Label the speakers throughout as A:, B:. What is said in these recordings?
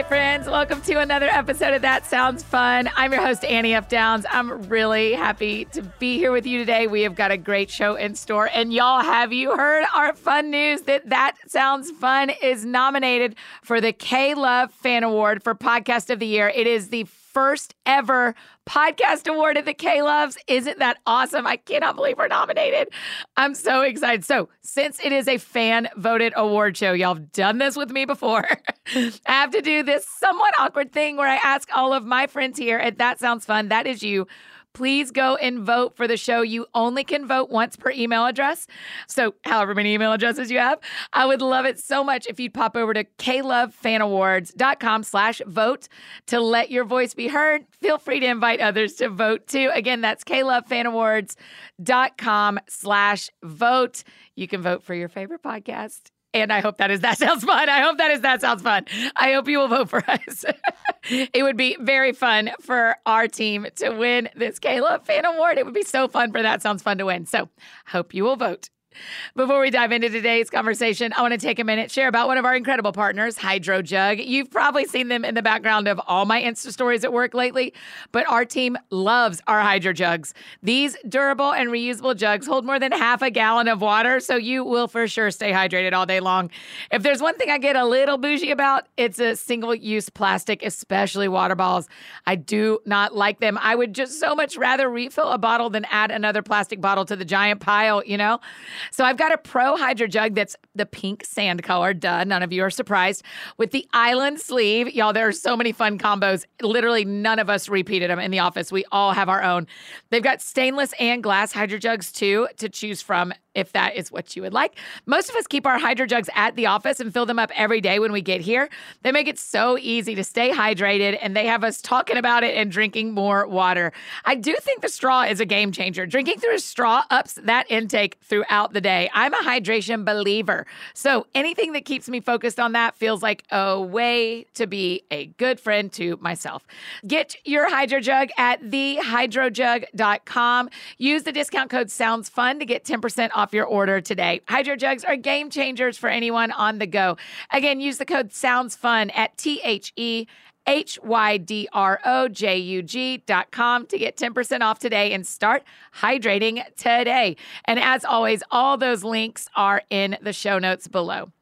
A: Hi, friends. Welcome to another episode of That Sounds Fun. I'm your host, Annie F. Downs. I'm really happy to be here with you today. We have got a great show in store. And y'all, have you heard our fun news that That Sounds Fun is nominated for the K Love Fan Award for Podcast of the Year? It is the first ever podcast award at the K Loves. Isn't that awesome? I cannot believe we're nominated. I'm so excited. So, since it is a fan voted award show, y'all have done this with me before. I have to do this somewhat awkward thing where I ask all of my friends here at That Sounds Fun, that is you please go and vote for the show. You only can vote once per email address. So, however many email addresses you have, I would love it so much if you'd pop over to klovefanawards.com slash vote to let your voice be heard. Feel free to invite others to vote too. Again, that's klovefanawards.com slash vote. You can vote for your favorite podcast and I hope that is that sounds fun. I hope that is that sounds fun. I hope you will vote for us. it would be very fun for our team to win this K Love Fan Award. It would be so fun for that sounds fun to win. So hope you will vote. Before we dive into today's conversation, I want to take a minute share about one of our incredible partners, Hydro Jug. You've probably seen them in the background of all my Insta stories at work lately, but our team loves our Hydro Jugs. These durable and reusable jugs hold more than half a gallon of water, so you will for sure stay hydrated all day long. If there's one thing I get a little bougie about, it's a single-use plastic, especially water bottles. I do not like them. I would just so much rather refill a bottle than add another plastic bottle to the giant pile, you know? So I've got a Pro Hydro Jug that's the pink sand color. Duh, none of you are surprised. With the island sleeve, y'all, there are so many fun combos. Literally, none of us repeated them in the office. We all have our own. They've got stainless and glass Hydro Jugs too to choose from if that is what you would like. Most of us keep our hydro jugs at the office and fill them up every day when we get here. They make it so easy to stay hydrated and they have us talking about it and drinking more water. I do think the straw is a game changer. Drinking through a straw ups that intake throughout the day. I'm a hydration believer. So anything that keeps me focused on that feels like a way to be a good friend to myself. Get your hydro jug at thehydrojug.com. Use the discount code sounds fun to get 10% off off your order today. Hydro Jugs are game changers for anyone on the go. Again, use the code Sounds Fun at T H E H Y D R O J U G dot com to get 10% off today and start hydrating today. And as always, all those links are in the show notes below.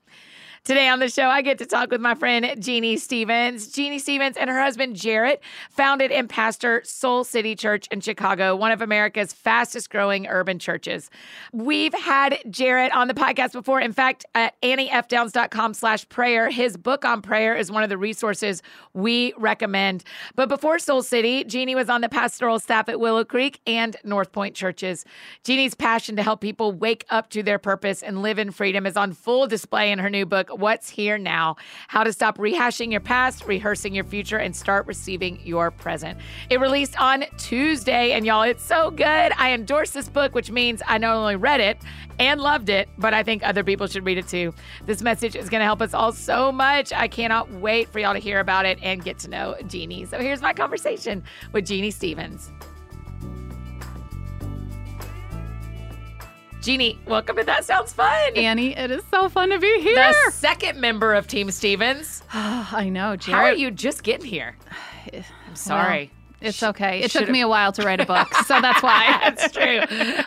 A: Today on the show, I get to talk with my friend Jeannie Stevens. Jeannie Stevens and her husband Jarrett founded and pastor Soul City Church in Chicago, one of America's fastest growing urban churches. We've had Jarrett on the podcast before. In fact, at anniefdowns.com slash prayer, his book on prayer is one of the resources we recommend. But before Soul City, Jeannie was on the pastoral staff at Willow Creek and North Point churches. Jeannie's passion to help people wake up to their purpose and live in freedom is on full display in her new book, book, What's Here Now How to Stop Rehashing Your Past, Rehearsing Your Future, and Start Receiving Your Present. It released on Tuesday, and y'all, it's so good. I endorse this book, which means I not only read it and loved it, but I think other people should read it too. This message is going to help us all so much. I cannot wait for y'all to hear about it and get to know Jeannie. So here's my conversation with Jeannie Stevens. Jeannie, welcome to That Sounds Fun.
B: Annie, it is so fun to be here.
A: The second member of Team Stevens.
B: I know, Jarrett.
A: How are you just getting here? I'm sorry.
B: It's okay. It took me a while to write a book, so that's why.
A: that's true.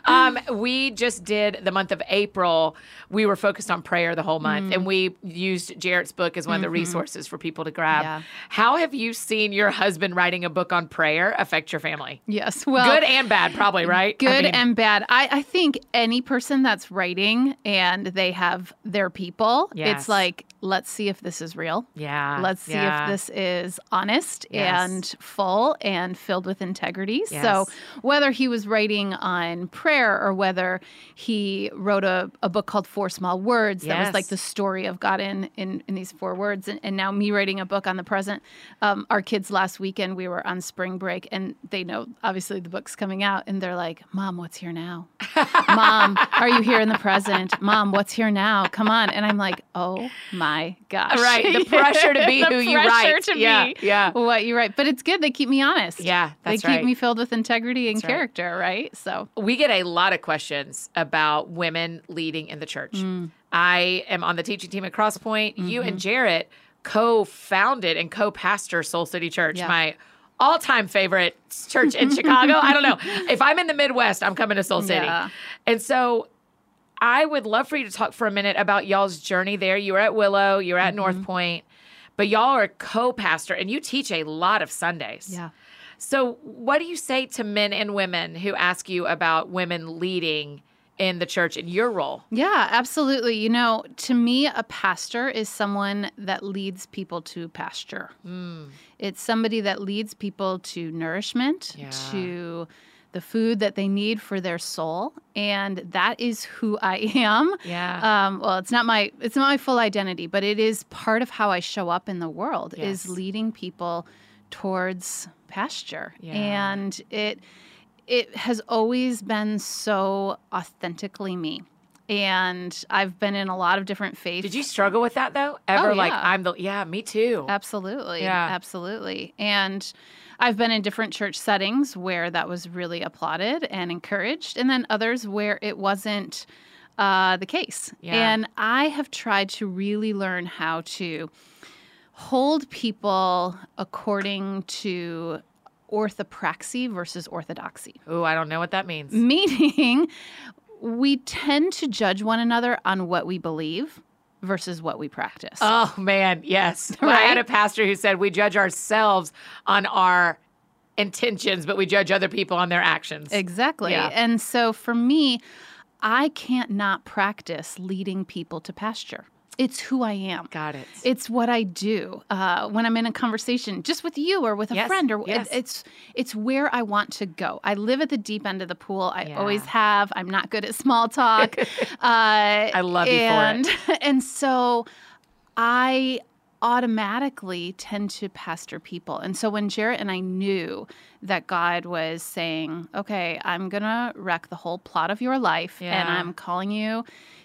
A: Um, we just did the month of April. We were focused on prayer the whole month,
B: Mm.
A: and we used Jarrett's book as one of the resources for people to grab.
B: Mm-hmm. Yeah.
A: How have you seen your husband writing a book on prayer affect your family?
B: yes. Well,
A: Good and bad, probably, right? I
B: good
A: mean,
B: and bad. I, I think any person that's writing and they have their people,
A: Yes.
B: it's like, let's see if this is real.
A: yeah.
B: Let's see
A: yeah.
B: if this is honest
A: Yes.
B: and full and filled with integrity.
A: Yes.
B: So, whether he was writing on prayer or whether he wrote a, a book called Four Small Words that
A: Yes.
B: was like the story of God in, in, in these four words, and, and now me writing a book on the present. Um, our kids last weekend, we were on spring break, and they know obviously the book's coming out, and they're like, Mom, what's here now? Mom, are you here in the present? Mom, what's here now? Come on. And I'm like, oh my gosh.
A: Right, the pressure to be
B: The
A: who you
B: pressure
A: write.
B: to
A: Yeah,
B: be
A: yeah.
B: what you write. But it's good. They keep me honest.
A: Yeah, that's
B: They keep
A: right.
B: me filled with integrity and
A: That's
B: character, right? So
A: we get a lot of questions about women leading in the church.
B: Mm.
A: I am on the teaching team at Crosspoint. You
B: Mm-hmm.
A: and Jarrett co-founded and co-pastor Soul City Church,
B: Yeah.
A: my all-time favorite church in Chicago. I don't know. If I'm in the Midwest, I'm coming to Soul City.
B: Yeah.
A: And so I would love for you to talk for a minute about y'all's journey there. You were at Willow, you were at North
B: Mm-hmm.
A: Point, but y'all are co-pastor and you teach a lot of Sundays.
B: yeah.
A: So, what do you say to men and women who ask you about women leading in the church in your role?
B: Yeah, absolutely. You know, to me, a pastor is someone that leads people to pasture.
A: Hmm.
B: It's somebody that leads people to nourishment,
A: Yeah.
B: to the food that they need for their soul, and that is who I am.
A: Yeah.
B: Um, well, it's not my it's not my full identity, but it is part of how I show up in the world.
A: Yes.
B: Is leading people towards pasture,
A: Yeah.
B: and it it has always been so authentically me. And I've been in a lot of different faiths.
A: Did you struggle with that though? Ever
B: Oh,
A: like. I'm the yeah, me too.
B: Absolutely.
A: Yeah.
B: Absolutely. And I've been in different church settings where that was really applauded and encouraged, and then others where it wasn't uh, the case.
A: Yeah.
B: And I have tried to really learn how to hold people according to orthopraxy versus orthodoxy.
A: Oh, I don't know what that means.
B: Meaning, we tend to judge one another on what we believe versus what we practice.
A: Oh man, yes. I had a pastor who said we judge ourselves on our intentions, but we judge other people on their actions.
B: Exactly.
A: Yeah.
B: And so for me, I can't not practice leading people to pasture. It's who I am.
A: Got it.
B: It's what I do uh, when I'm in a conversation, just with you or with a
A: Yes,
B: friend, or
A: yes.
B: it's it's where I want to go. I live at the deep end of the pool. I
A: Yeah.
B: always have. I'm not good at small talk. uh, I
A: love you for it.
B: and, And so, I automatically tend to pastor people. And so when Jarrett and I knew that God was saying, okay, I'm going to wreck the whole plot of your life and I'm calling you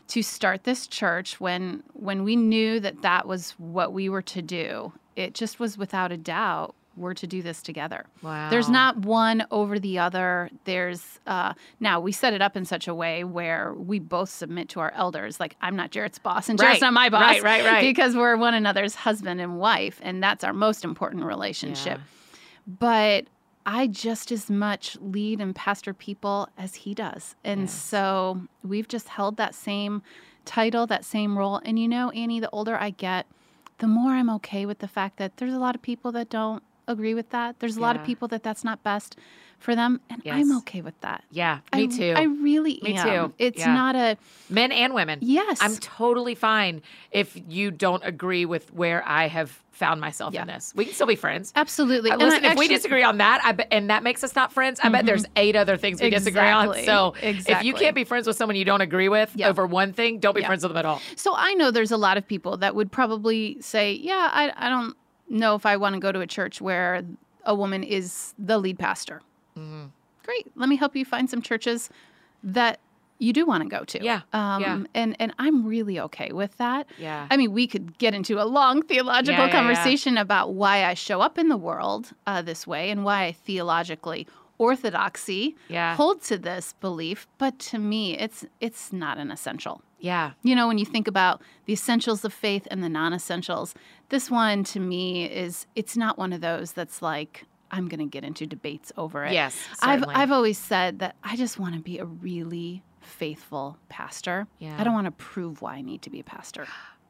B: to start this church when when we knew that that was what we were to do, it just was without a doubt we're to do this together.
A: Wow.
B: There's not one over the other. There's uh, now we set it up in such a way where we both submit to our elders. Like I'm not Jarrett's boss and Jarrett's
A: Right,
B: not my boss.
A: right, right, right.
B: Because we're one another's husband and wife, and that's our most important relationship.
A: Yeah.
B: But I just as much lead and pastor people as he does. And
A: Yes.
B: so we've just held that same title, that same role. And you know, Annie, the older I get, the more I'm okay with the fact that there's a lot of people that don't agree with that. There's a lot of people that that's not best for them, and
A: Yes.
B: I'm okay with that.
A: Yeah, me
B: I,
A: too.
B: I really
A: Me
B: am.
A: too.
B: It's
A: Yeah.
B: not a
A: Men and women.
B: yes.
A: I'm totally fine if you don't agree with where I have found myself
B: Yeah.
A: in this. We can still be friends.
B: absolutely.
A: Uh, Listen, if we
B: Mm-hmm.
A: disagree on that, I bet, and that makes us not friends, I bet there's eight other things we disagree on.
B: Exactly.
A: So if you can't be friends with someone you don't agree with
B: Yeah.
A: over one thing, don't be
B: Yeah.
A: friends with them at all.
B: So I know there's a lot of people that would probably say, yeah, I, I don't know if I want to go to a church where a woman is the lead pastor.
A: Mm-hmm.
B: Great. Let me help you find some churches that you do want to go to.
A: Yeah,
B: Um,
A: yeah.
B: And, and I'm really okay with that.
A: Yeah.
B: I mean, we could get into a long theological
A: Yeah, yeah, yeah.
B: conversation about why I show up in the world uh, this way and why I theologically orthodoxy
A: Yeah.
B: hold to this belief. But to me, it's it's not an essential.
A: Yeah.
B: You know, when you think about the essentials of faith and the non-essentials, this one to me is it's not one of those that's like I'm going to get into debates over it.
A: Yes,
B: I've. I've always said that I just want to be a really faithful pastor.
A: Yeah.
B: I don't want to prove why I need to be a pastor.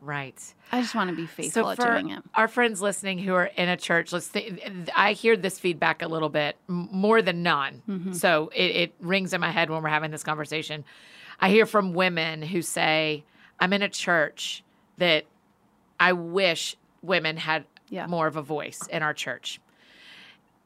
A: Right.
B: I just want to be faithful
A: so
B: at doing it.
A: our friends listening who are in a church, let's think, I hear this feedback a little bit more than none.
B: Mm-hmm.
A: So it, it rings in my head when we're having this conversation. I hear from women who say, "I'm in a church that I wish women had
B: Yeah.
A: more of a voice in our church."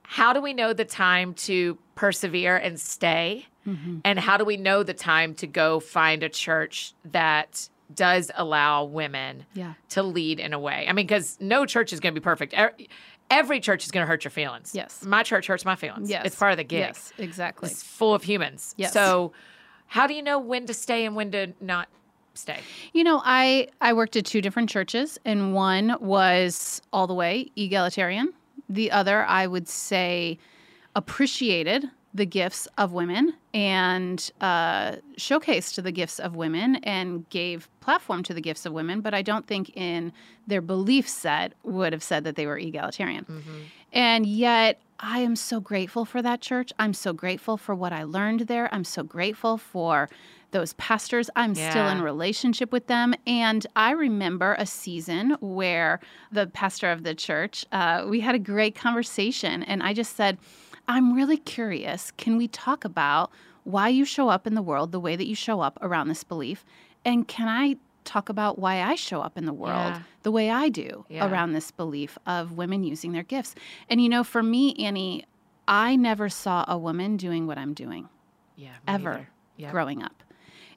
A: How do we know the time to persevere and stay?
B: Mm-hmm.
A: And how do we know the time to go find a church that does allow women
B: Yeah.
A: to lead in a way? I mean, because no church is going to be perfect. Every church is going to hurt your feelings.
B: Yes.
A: My church hurts my feelings.
B: Yes.
A: It's part of the gig.
B: Yes, exactly.
A: It's full of humans.
B: Yes.
A: So, how do you know when to stay and when to not stay?
B: You know, I I worked at two different churches, and one was all the way egalitarian. The other, I would say, appreciated the gifts of women and uh, showcased the gifts of women and gave platform to the gifts of women. But I don't think in their belief set would have said that they were egalitarian. And yet, I am so grateful for that church. I'm so grateful for what I learned there. I'm so grateful for those pastors. I'm still in relationship with them. And I remember a season where the pastor of the church, uh, we had a great conversation. And I just said, I'm really curious. Can we talk about why you show up in the world the way that you show up around this belief? And can I talk about why I show up in the world
A: Yeah.
B: the way I do
A: Yeah.
B: around this belief of women using their gifts? And you know, for me, Annie, I never saw a woman doing what I'm doing
A: Yeah.
B: ever.
A: Yeah.
B: growing up.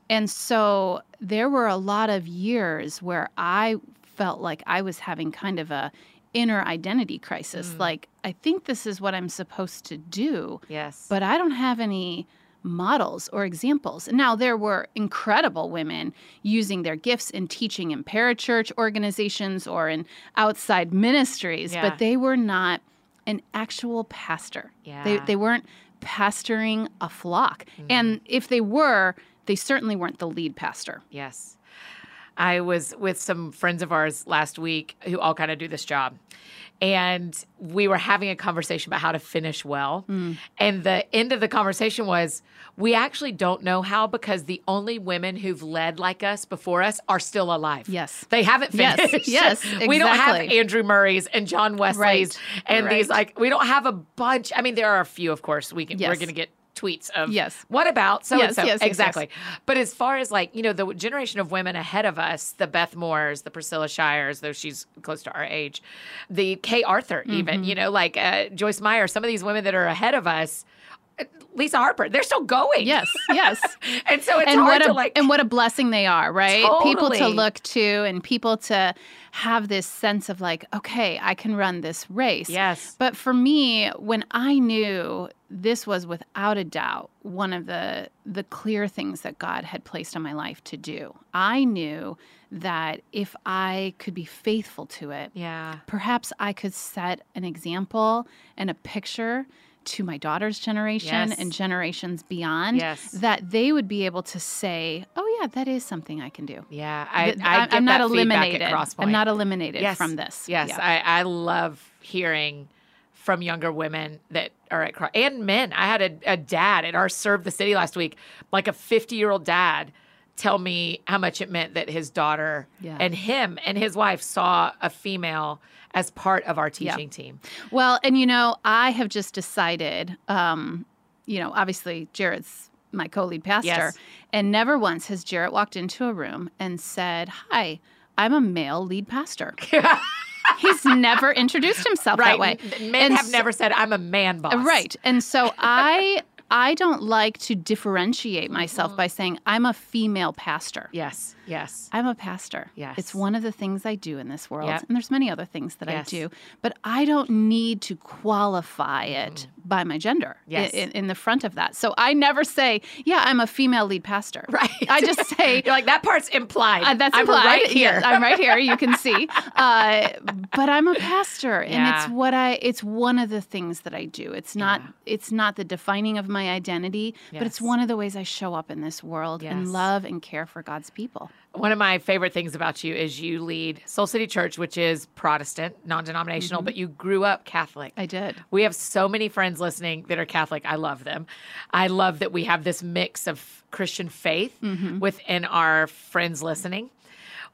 B: And so there were a lot of years where I felt like I was having kind of a inner identity crisis. Mm. Like, I think this is what I'm supposed to do,
A: Yes.
B: but I don't have any models or examples. Now, there were incredible women using their gifts in teaching in parachurch organizations or in outside ministries,
A: Yeah.
B: but they were not an actual pastor.
A: Yeah.
B: they weren't pastoring a flock. And mm. if they were, they certainly weren't the lead pastor.
A: Yes. I was with some friends of ours last week who all kind of do this job. And we were having a conversation about how to finish well. Mm. And the end of the conversation was we actually don't know how because the only women who've led like us before us are still alive.
B: Yes.
A: They haven't
B: Yes,
A: finished.
B: yes,
A: We don't have. Andrew Murray's and John Wesley's
B: Right,
A: and these like we don't have a bunch. I mean, there are a few, of course. We can we're gonna get tweets of
B: Yes.
A: what about so and
B: Yes,
A: so
B: yes, yes, yes.
A: exactly but as far as like you know the generation of women ahead of us the beth moores the Priscilla Shirers though she's close to our age the kay arthur even
B: Mm-hmm.
A: you know like uh, joyce meyer some of these women that are ahead of us lisa harper they're still going
B: Yes, yes.
A: and so it's
B: and
A: hard
B: what a
A: to like
B: and what a blessing they are, right? People to look to and people to have this sense of like, okay, I can run this race.
A: yes
B: But for me, when I knew this was without a doubt one of the the clear things that God had placed on my life to do, I knew that if I could be faithful to it,
A: yeah
B: perhaps I could set an example and a picture to my daughter's generation
A: Yes.
B: and generations beyond
A: Yes.
B: that they would be able to say, "Oh yeah, that is something I can do."
A: yeah I, I
B: I'm not eliminated.
A: at
B: I'm not eliminated
A: yes.
B: from this.
A: Yes,
B: Yeah.
A: I, I love hearing from younger women that are at Cro- and men. I had a, a dad at our Serve the City last week, like a 50 year old dad tell me how much it meant that his daughter
B: Yeah.
A: and him and his wife saw a female as part of our
B: Yeah.
A: teaching team.
B: Well, and you know, I have just decided, um, you know, obviously Jarrett's my co-lead pastor,
A: Yes.
B: and never once has Jarrett walked into a room and said, "Hi, I'm a male lead pastor." He's never introduced himself
A: right.
B: that way.
A: Men
B: And
A: have
B: so-
A: never said, I'm a man boss.
B: Right. And so I I don't like to differentiate myself
A: Mm-hmm.
B: by saying I'm a female pastor.
A: Yes. Yes.
B: I'm a pastor.
A: Yes.
B: It's one of the things I do in this world.
A: Yep.
B: And there's many other things that
A: Yes.
B: I do, but I don't need to qualify it by my gender
A: Mm. Yes.
B: in, in the front of that. So I never say, yeah, I'm a female lead pastor.
A: Right.
B: I just say,
A: You're like, that part's implied.
B: uh, that's
A: I'm
B: implied.
A: right here.
B: Yes, I'm right here. You can see. Uh, but I'm a pastor, and
A: Yeah.
B: it's what I. It's one of the things that I do. It's not.
A: Yeah.
B: It's not the defining of my identity, but it's one of the ways I show up in this world
A: Yes.
B: and love and care for God's people.
A: One of my favorite things about you is you lead Soul City Church, which is Protestant, non denominational,
B: Mm-hmm.
A: but you grew up Catholic.
B: I did.
A: We have so many friends listening that are Catholic. I love them. I love that we have this mix of Christian faith
B: Mm-hmm.
A: within our friends listening.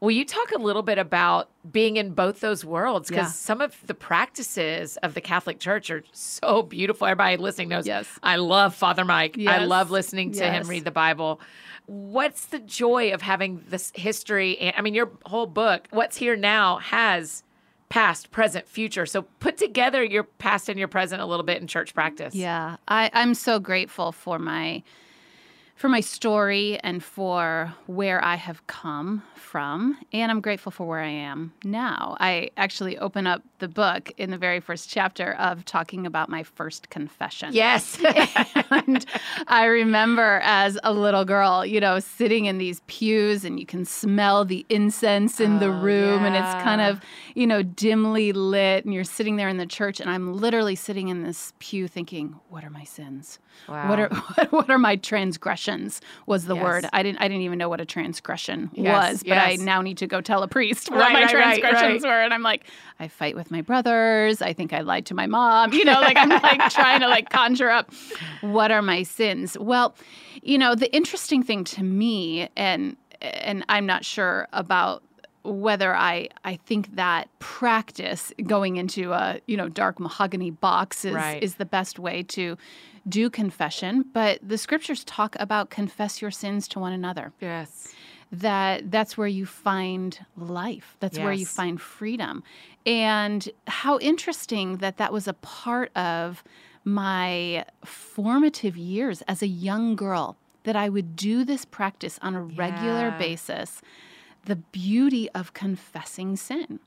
A: Will you talk a little bit about being in both those worlds? Because
B: Yeah.
A: some of the practices of the Catholic Church are so beautiful. Everybody listening knows
B: Yes.
A: I love Father Mike. I love listening to him read the Bible. What's the joy of having this history? And I mean, your whole book, What's Here Now, has past, present, future. So put together your past and your present a little bit in church practice.
B: Yeah, I, I'm so grateful for my for my story and for where I have come from, and I'm grateful for where I am now. I actually open up the book in the very first chapter of talking about my first confession.
A: Yes.
B: and I remember as a little girl, you know, sitting in these pews and you can smell the incense in the
A: Oh,
B: room and it's kind of, you know, dimly lit and you're sitting there in the church and I'm literally sitting in this pew thinking, what are my sins? What are what are my transgressions was the
A: Yes.
B: word. I didn't I didn't even know what a transgression
A: Yes,
B: was, but I now need to go tell a priest what
A: Right,
B: my
A: right,
B: transgressions
A: right.
B: were and I'm like I fight with my brothers. I think I lied to my mom. You know, like I'm like trying to like conjure up what are my sins. Well, you know, the interesting thing to me and and I'm not sure about whether I I think that practice going into a you know dark mahogany box is
A: Right.
B: is the best way to do confession, but the scriptures talk about confess your sins to one another.
A: Yes.
B: that that's where you find life. That's where you find freedom. And how interesting that that was a part of my formative years as a young girl that I would do this practice on a regular
A: Yeah.
B: basis the beauty of confessing sin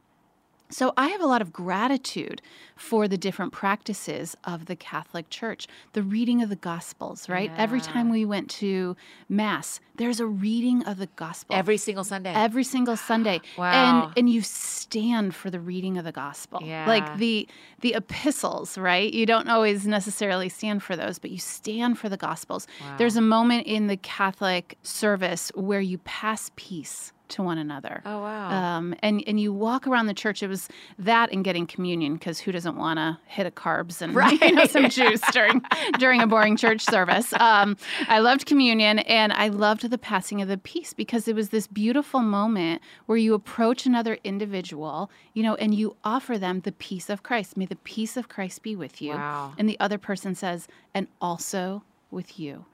B: so I have a lot of gratitude for the different practices of the Catholic Church. The reading of the Gospels, right? Every time we went to Mass, there's a reading of the Gospel.
A: Every single Sunday.
B: Every single Sunday.
A: Wow.
B: And and you stand for the reading of the gospel.
A: Yeah.
B: Like the the epistles, right? You don't always necessarily stand for those, but you stand for the gospels.
A: Wow.
B: There's a moment in the Catholic service where you pass peace to one another.
A: oh, wow.
B: Um, and and you walk around the church. It was that and getting communion because who doesn't want to hit a carbs and
A: Right.
B: you know, some juice during during a boring church service? Um, I loved communion and I loved the passing of the peace because it was this beautiful moment where you approach another individual, you know, and you offer them the peace of Christ. May the peace of Christ be with you.
A: Wow.
B: And the other person says, and also with you.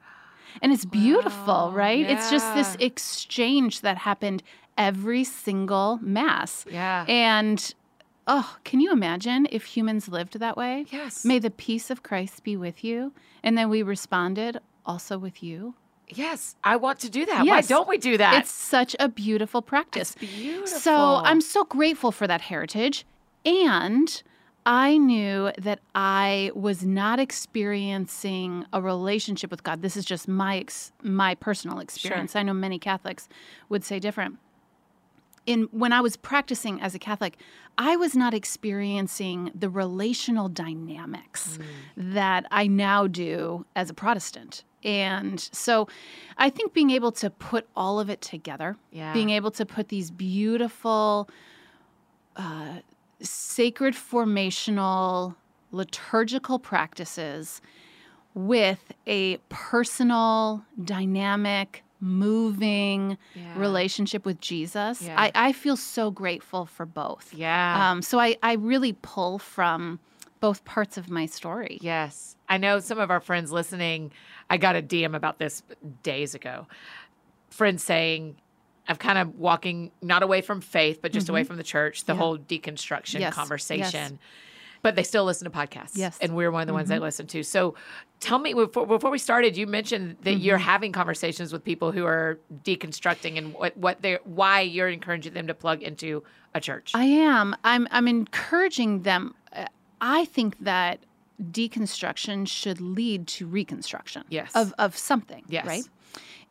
B: And it's beautiful,
A: Wow.
B: right? It's just this exchange that happened every single mass.
A: yeah.
B: And oh, can you imagine if humans lived that way?
A: yes.
B: May the peace of Christ be with you. And then we responded, also with you.
A: yes. I want to do that. Why don't we do that?
B: It's such a beautiful practice.
A: beautiful.
B: So I'm so grateful for that heritage. And I knew that I was not experiencing a relationship with God. This is just my ex- my personal experience. I know many Catholics would say different. In when I was practicing as a Catholic, I was not experiencing the relational dynamics that I now do as a Protestant. And so I think being able to put all of it together,
A: Yeah.
B: being able to put these beautiful uh, sacred formational liturgical practices with a personal, dynamic, moving
A: Yeah.
B: relationship with Jesus.
A: Yeah.
B: I, I feel so grateful for both.
A: Yeah.
B: Um, so I, I really pull from both parts of my story.
A: Yes. I know some of our friends listening, I got a DM about this days ago. Friends saying, I'm kind of walking not away from faith, but just away from the church, the
B: Mm-hmm. Yeah.
A: whole deconstruction
B: Yes.
A: conversation. But they still listen to podcasts.
B: Yes. Mm-hmm.
A: And we're one of the ones they listen to. So tell me, before, before we started, you mentioned that you're
B: Mm-hmm.
A: having conversations with people who are deconstructing and what, what they're, why you're encouraging them to plug into a church.
B: I am. I'm. I'm encouraging them. Uh, I think that deconstruction should lead to reconstruction.
A: Yes.
B: Of of something.
A: Yes.
B: Right.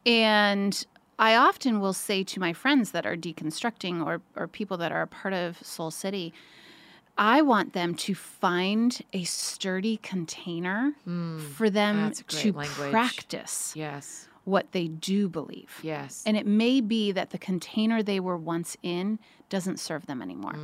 B: And I often will say to my friends that are deconstructing or or people that are a part of Soul City, I want them to find a sturdy container for them to
A: language.
B: practice
A: yes.
B: What they do believe.
A: Yes.
B: And it may be that the container they were once in doesn't serve them anymore.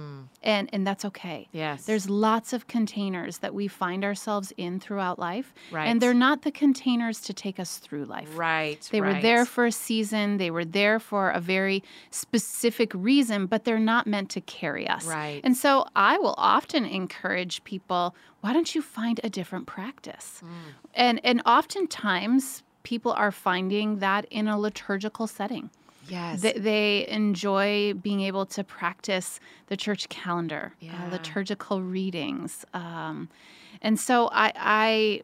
B: And and that's okay.
A: Mm. Yes.
B: There's lots of containers that we find ourselves in throughout life.
A: Right.
B: And they're not the containers to take us through life.
A: right.
B: They were there for a season, they were there for a very specific reason, but they're not meant to carry us.
A: Right.
B: And so I will often encourage people, why don't you find a different practice?
A: Mm.
B: And and oftentimes people are finding that in a liturgical setting.
A: Yes.
B: They, they enjoy being able to practice the church calendar, uh, liturgical readings, um, and so I, I,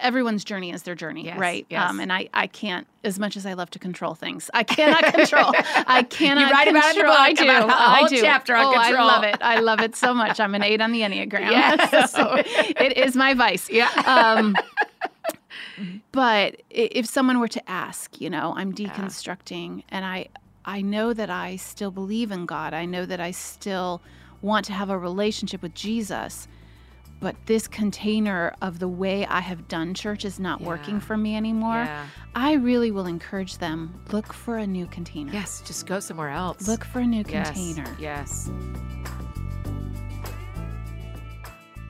B: everyone's journey is their journey,
A: Yes,
B: right?
A: yes.
B: Um, and I, I can't, as much as I love to control things, I cannot control. I cannot.
A: write about it in the
B: control- I do. I do.
A: chapter on
B: oh,
A: control.
B: I love it. I love it so much. I'm an eight on the enneagram.
A: Yes.
B: so it is my vice.
A: Yeah.
B: Um, but if someone were to ask, you know, I'm deconstructing and I I know that I still believe in God. I know that I still want to have a relationship with Jesus. But this container of the way I have done church is not working for me anymore.
A: Yeah.
B: I really will encourage them look for a new container.
A: Yes, just go somewhere else.
B: Look for a new
A: Yes,
B: container.
A: Yes.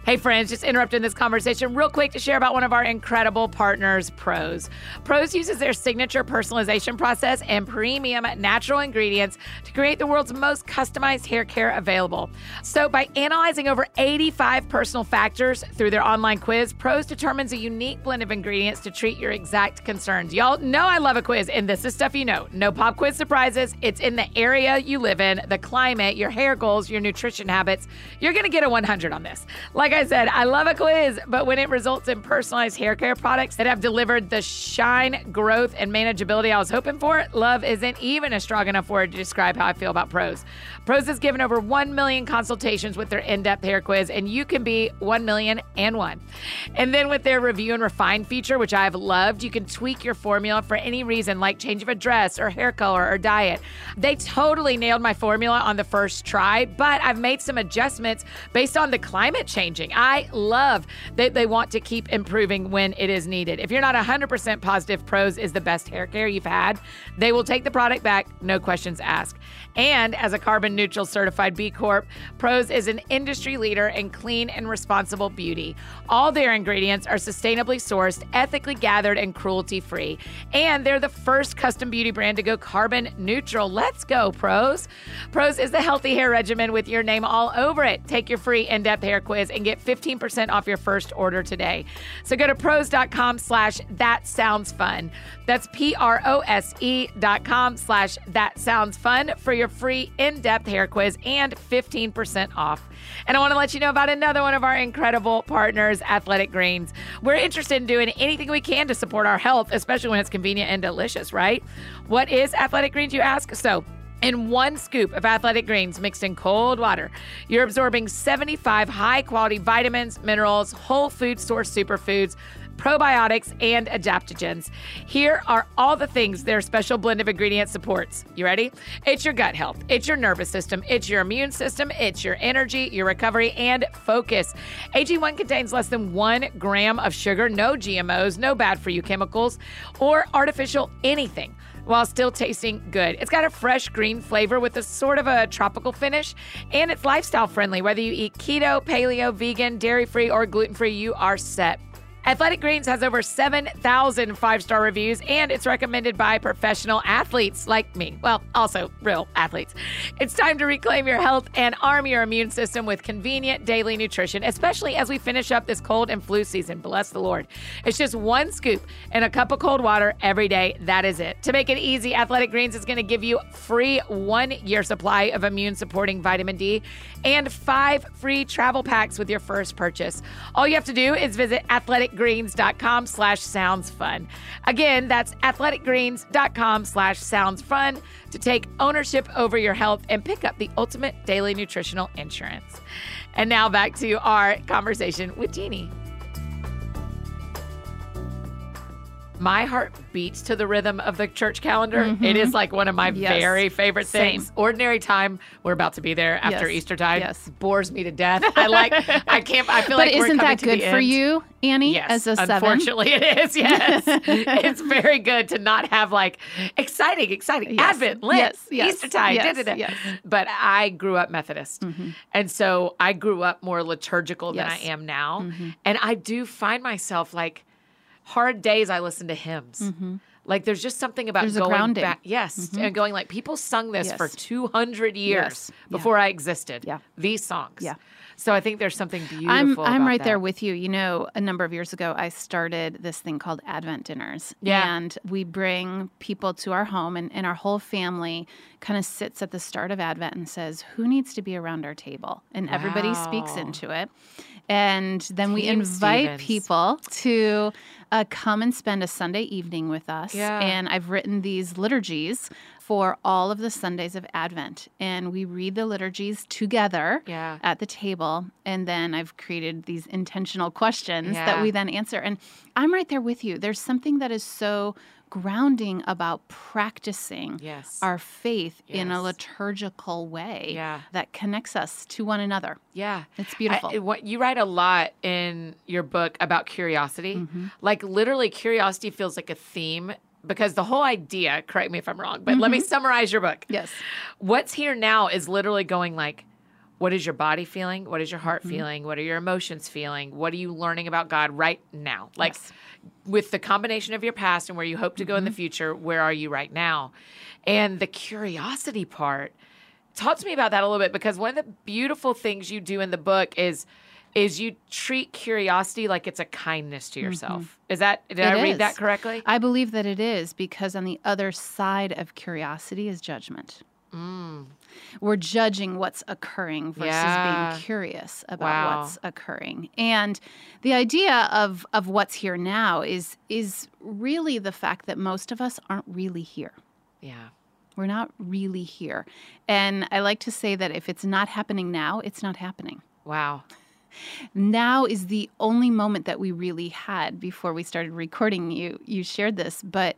A: Hey, friends, just interrupting this conversation real quick to share about one of our incredible partners, Prose. Prose uses their signature personalization process and premium natural ingredients to create the world's most customized hair care available. So, by analyzing over 85 personal factors through their online quiz, Prose determines a unique blend of ingredients to treat your exact concerns. Y'all know I love a quiz, and this is stuff you know. No pop quiz surprises. It's in the area you live in, the climate, your hair goals, your nutrition habits. You're going to get a 100 on this. Like I said, I love a quiz, but when it results in personalized hair care products that have delivered the shine, growth, and manageability I was hoping for, love isn't even a strong enough word to describe how I feel about Prose. Prose has given over 1 million consultations with their in depth hair quiz, and you can be 1 million and one. And then with their review and refine feature, which I've loved, you can tweak your formula for any reason, like change of address or hair color or diet. They totally nailed my formula on the first try, but I've made some adjustments based on the climate changing. I love that they want to keep improving when it is needed. If you're not 100% positive Prose is the best hair care you've had, they will take the product back, no questions asked. And as a carbon neutral certified B Corp, Prose is an industry leader in clean and responsible beauty. All their ingredients are sustainably sourced, ethically gathered, and cruelty free. And they're the first custom beauty brand to go carbon neutral. Let's go, Prose. Prose is the healthy hair regimen with your name all over it. Take your free in depth hair quiz and get 15% off your first order today. So go to prose.com slash that sounds fun. That's P R O S E dot com slash that sounds fun for your free in depth hair quiz and 15% off. And I want to let you know about another one of our incredible partners, Athletic Greens. We're interested in doing anything we can to support our health, especially when it's convenient and delicious, right? What is Athletic Greens, you ask? So, in one scoop of athletic greens mixed in cold water, you're absorbing 75 high quality vitamins, minerals, whole food source superfoods, probiotics, and adaptogens. Here are all the things their special blend of ingredients supports. You ready? It's your gut health, it's your nervous system, it's your immune system, it's your energy, your recovery, and focus. AG1 contains less than one gram of sugar, no GMOs, no bad for you chemicals, or artificial anything while still tasting good. It's got a fresh green flavor with a sort of a tropical finish, and it's lifestyle friendly. Whether you eat keto, paleo, vegan, dairy free, or gluten free, you are set. Athletic Greens has over 7,000 five star reviews and it's recommended by professional athletes like me. Well, also real athletes. It's time to reclaim your health and arm your immune system with convenient daily nutrition, especially as we finish up this cold and flu season. Bless the Lord. It's just one scoop in a cup of cold water every day. That is it. To make it easy, Athletic Greens is going to give you free one year supply of immune supporting vitamin D and five free travel packs with your first purchase. All you have to do is visit athleticgreens.com slash sounds fun. Again, that's athleticgreens.com slash sounds fun to take ownership over your health and pick up the ultimate daily nutritional insurance. And now back to our conversation with Jeannie. My heart beats to the rhythm of the church calendar. Mm-hmm. It is like one of my yes. very favorite things. Same. Ordinary time, we're about to be there after yes. Easter time. Yes. Bores me to death. I like I can't I feel like
B: but
A: like
B: isn't that good
A: for
B: end. you, Annie,
A: yes.
B: as a seven?
A: Unfortunately it is, yes. it's very good to not have like exciting, exciting yes. Advent, Lent, Easter time, yes. But I grew up Methodist. Mm-hmm. And so I grew up more liturgical than I am now. Mm-hmm. And I do find myself like hard days I listen to hymns. Mm-hmm. Like there's just something about
B: there's
A: going back, yes, mm-hmm. and going like people sung this yes. for 200 years yes. before yeah. I existed.
B: Yeah,
A: these songs. Yeah. So I think there's something beautiful.
B: I'm I'm right
A: that.
B: there with you. You know, a number of years ago, I started this thing called Advent dinners.
A: Yeah.
B: And we bring people to our home, and, and our whole family kind of sits at the start of Advent and says, "Who needs to be around our table?" And wow. everybody speaks into it. And then Team we invite Stevens. people to uh, come and spend a Sunday evening with us.
A: Yeah.
B: And I've written these liturgies for all of the Sundays of Advent. And we read the liturgies together
A: yeah.
B: at the table. And then I've created these intentional questions yeah. that we then answer. And I'm right there with you. There's something that is so grounding about practicing
A: yes.
B: our faith yes. in a liturgical way
A: yeah.
B: that connects us to one another.
A: Yeah.
B: It's beautiful.
A: I, what, you write a lot in your book about curiosity. Mm-hmm. Like literally curiosity feels like a theme because the whole idea, correct me if I'm wrong, but mm-hmm. let me mm-hmm. summarize your book.
B: Yes.
A: What's here now is literally going like what is your body feeling? What is your heart mm-hmm. feeling? What are your emotions feeling? What are you learning about God right now? Like yes with the combination of your past and where you hope to go mm-hmm. in the mm-hmm. future, where are you right now? And the curiosity part, talk to me about that a little bit because one of the beautiful things you do in the book is is you treat curiosity like it's a kindness to yourself. Mm-hmm. Is that did it I read is. that correctly?
B: I believe that it is because on the other side of curiosity is judgment.
A: Mm.
B: We're judging what's occurring versus yeah. being curious about wow. what's occurring. And the idea of of what's here now is is really the fact that most of us aren't really here.
A: Yeah.
B: We're not really here. And I like to say that if it's not happening now, it's not happening.
A: Wow.
B: Now is the only moment that we really had before we started recording. You you shared this, but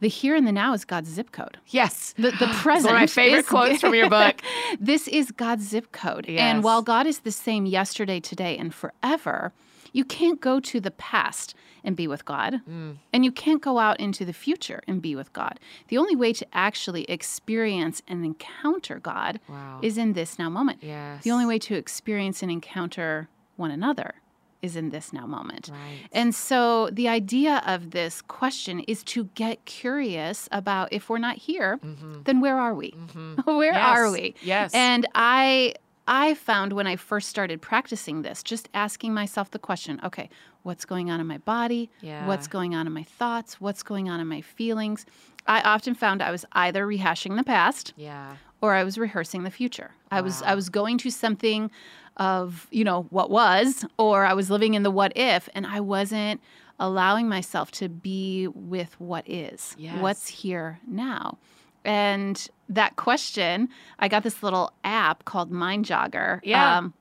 B: the here and the now is God's zip code.
A: Yes.
B: The, the present.
A: one of my favorite is, quotes from your book.
B: this is God's zip code.
A: Yes.
B: And while God is the same yesterday, today, and forever, you can't go to the past and be with God. Mm. And you can't go out into the future and be with God. The only way to actually experience and encounter God
A: wow.
B: is in this now moment.
A: Yes.
B: The only way to experience and encounter one another is in this now moment.
A: Right.
B: And so the idea of this question is to get curious about if we're not here, mm-hmm. then where are we? Mm-hmm. where
A: yes.
B: are we?
A: Yes.
B: And I I found when I first started practicing this, just asking myself the question, okay, what's going on in my body?
A: Yeah.
B: What's going on in my thoughts? What's going on in my feelings? I often found I was either rehashing the past
A: yeah.
B: or I was rehearsing the future. I was I was going to something of, you know, what was, or I was living in the what if, and I wasn't allowing myself to be with what is,
A: yes.
B: what's here now. And that question, I got this little app called Mind Jogger.
A: Yeah. Um,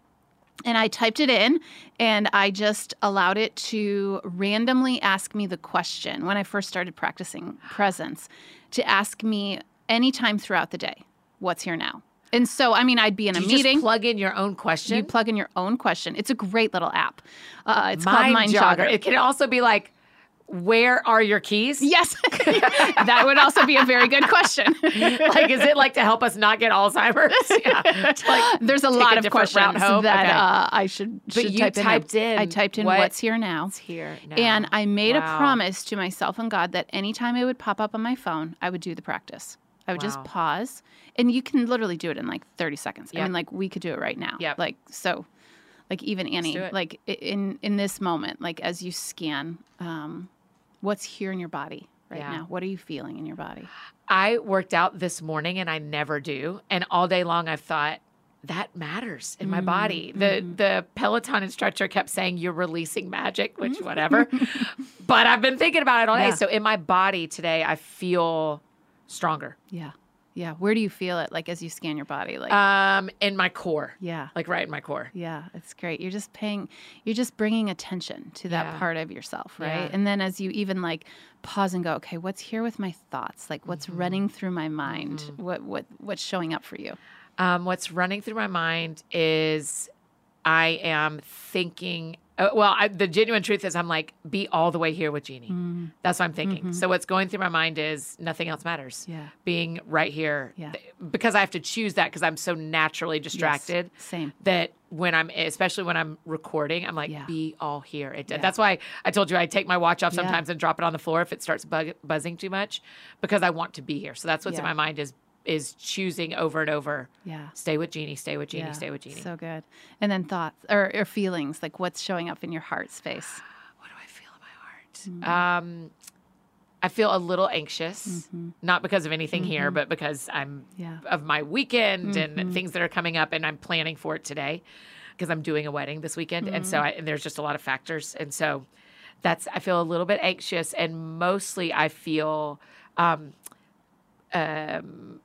B: and I typed it in and I just allowed it to randomly ask me the question when I first started practicing presence to ask me anytime throughout the day, what's here now? And so, I mean, I'd be in a
A: you
B: meeting.
A: plug in your own question.
B: You plug in your own question. It's a great little app. Uh, it's Mind called Mind
A: Jogger.
B: Jogger.
A: It can also be like, where are your keys?
B: Yes, that would also be a very good question.
A: like, is it like to help us not get Alzheimer's? Yeah. Like,
B: There's a lot
A: a
B: of questions that
A: Okay.
B: uh, I should.
A: But
B: should
A: you
B: type
A: typed in
B: I typed in
A: what-
B: what's here now.
A: It's here now.
B: And I made
A: Wow.
B: a promise to myself and God that anytime it would pop up on my phone, I would do the practice. I would just pause. And you can literally do it in like 30 seconds. I mean, like we could do it right now.
A: Yeah.
B: Like, so, like even Annie, like in, in this moment, like as you scan, um, what's here in your body right
A: Yeah.
B: now? What are you feeling in your body?
A: I worked out this morning and I never do. And all day long I've thought that matters in my mm-hmm. body. The mm-hmm. the Peloton instructor kept saying you're releasing magic, which mm-hmm. whatever. but I've been thinking about it all day.
B: Yeah.
A: So in my body today I feel stronger.
B: Yeah. Yeah. Where do you feel it? Like as you scan your body? Like,
A: Um in my core.
B: yeah.
A: Like right in my core.
B: Yeah, it's great. You're just paying, you're just bringing attention to that
A: Yeah.
B: part of yourself, right?
A: Yeah.
B: And then as you even like pause and go, okay, what's here with my thoughts? Like what's
A: Mm-hmm.
B: running through my mind? What what what's showing up for you?
A: Um, what's running through my mind is I am thinking. Uh, well, I, the genuine truth is, I'm like, be all the way here with Jeannie.
B: Mm.
A: That's what I'm thinking. So what's going through my mind is nothing else matters.
B: Mm-hmm. Yeah.
A: being right here.
B: Yeah.
A: Th- because I have to choose that because I'm so naturally distracted.
B: Same.
A: That when I'm, especially when I'm recording, I'm like,
B: Yeah.
A: be all here. It,
B: Yeah.
A: That's why I told you I take my watch off
B: Yeah.
A: sometimes and drop it on the floor if it starts bug, buzzing too much, because I want to be here. So that's what's in my mind is is choosing over and over.
B: Yeah.
A: Stay with Jeannie. Stay with Jeannie.
B: yeah.
A: Stay with Jeannie.
B: So good. And then thoughts or, or feelings, like what's showing up in your heart space.
A: what do I feel in
B: Mm-hmm.
A: my heart? Um, I feel a little anxious,
B: Mm-hmm.
A: not because of anything here, but because I'm
B: Yeah.
A: of my weekend
B: Mm-hmm.
A: and things that are coming up, and I'm planning for it today because I'm doing a wedding this weekend, and
B: Mm-hmm.
A: so I, and there's just a lot of factors, and so that's I feel a little bit anxious, and mostly I feel um, um,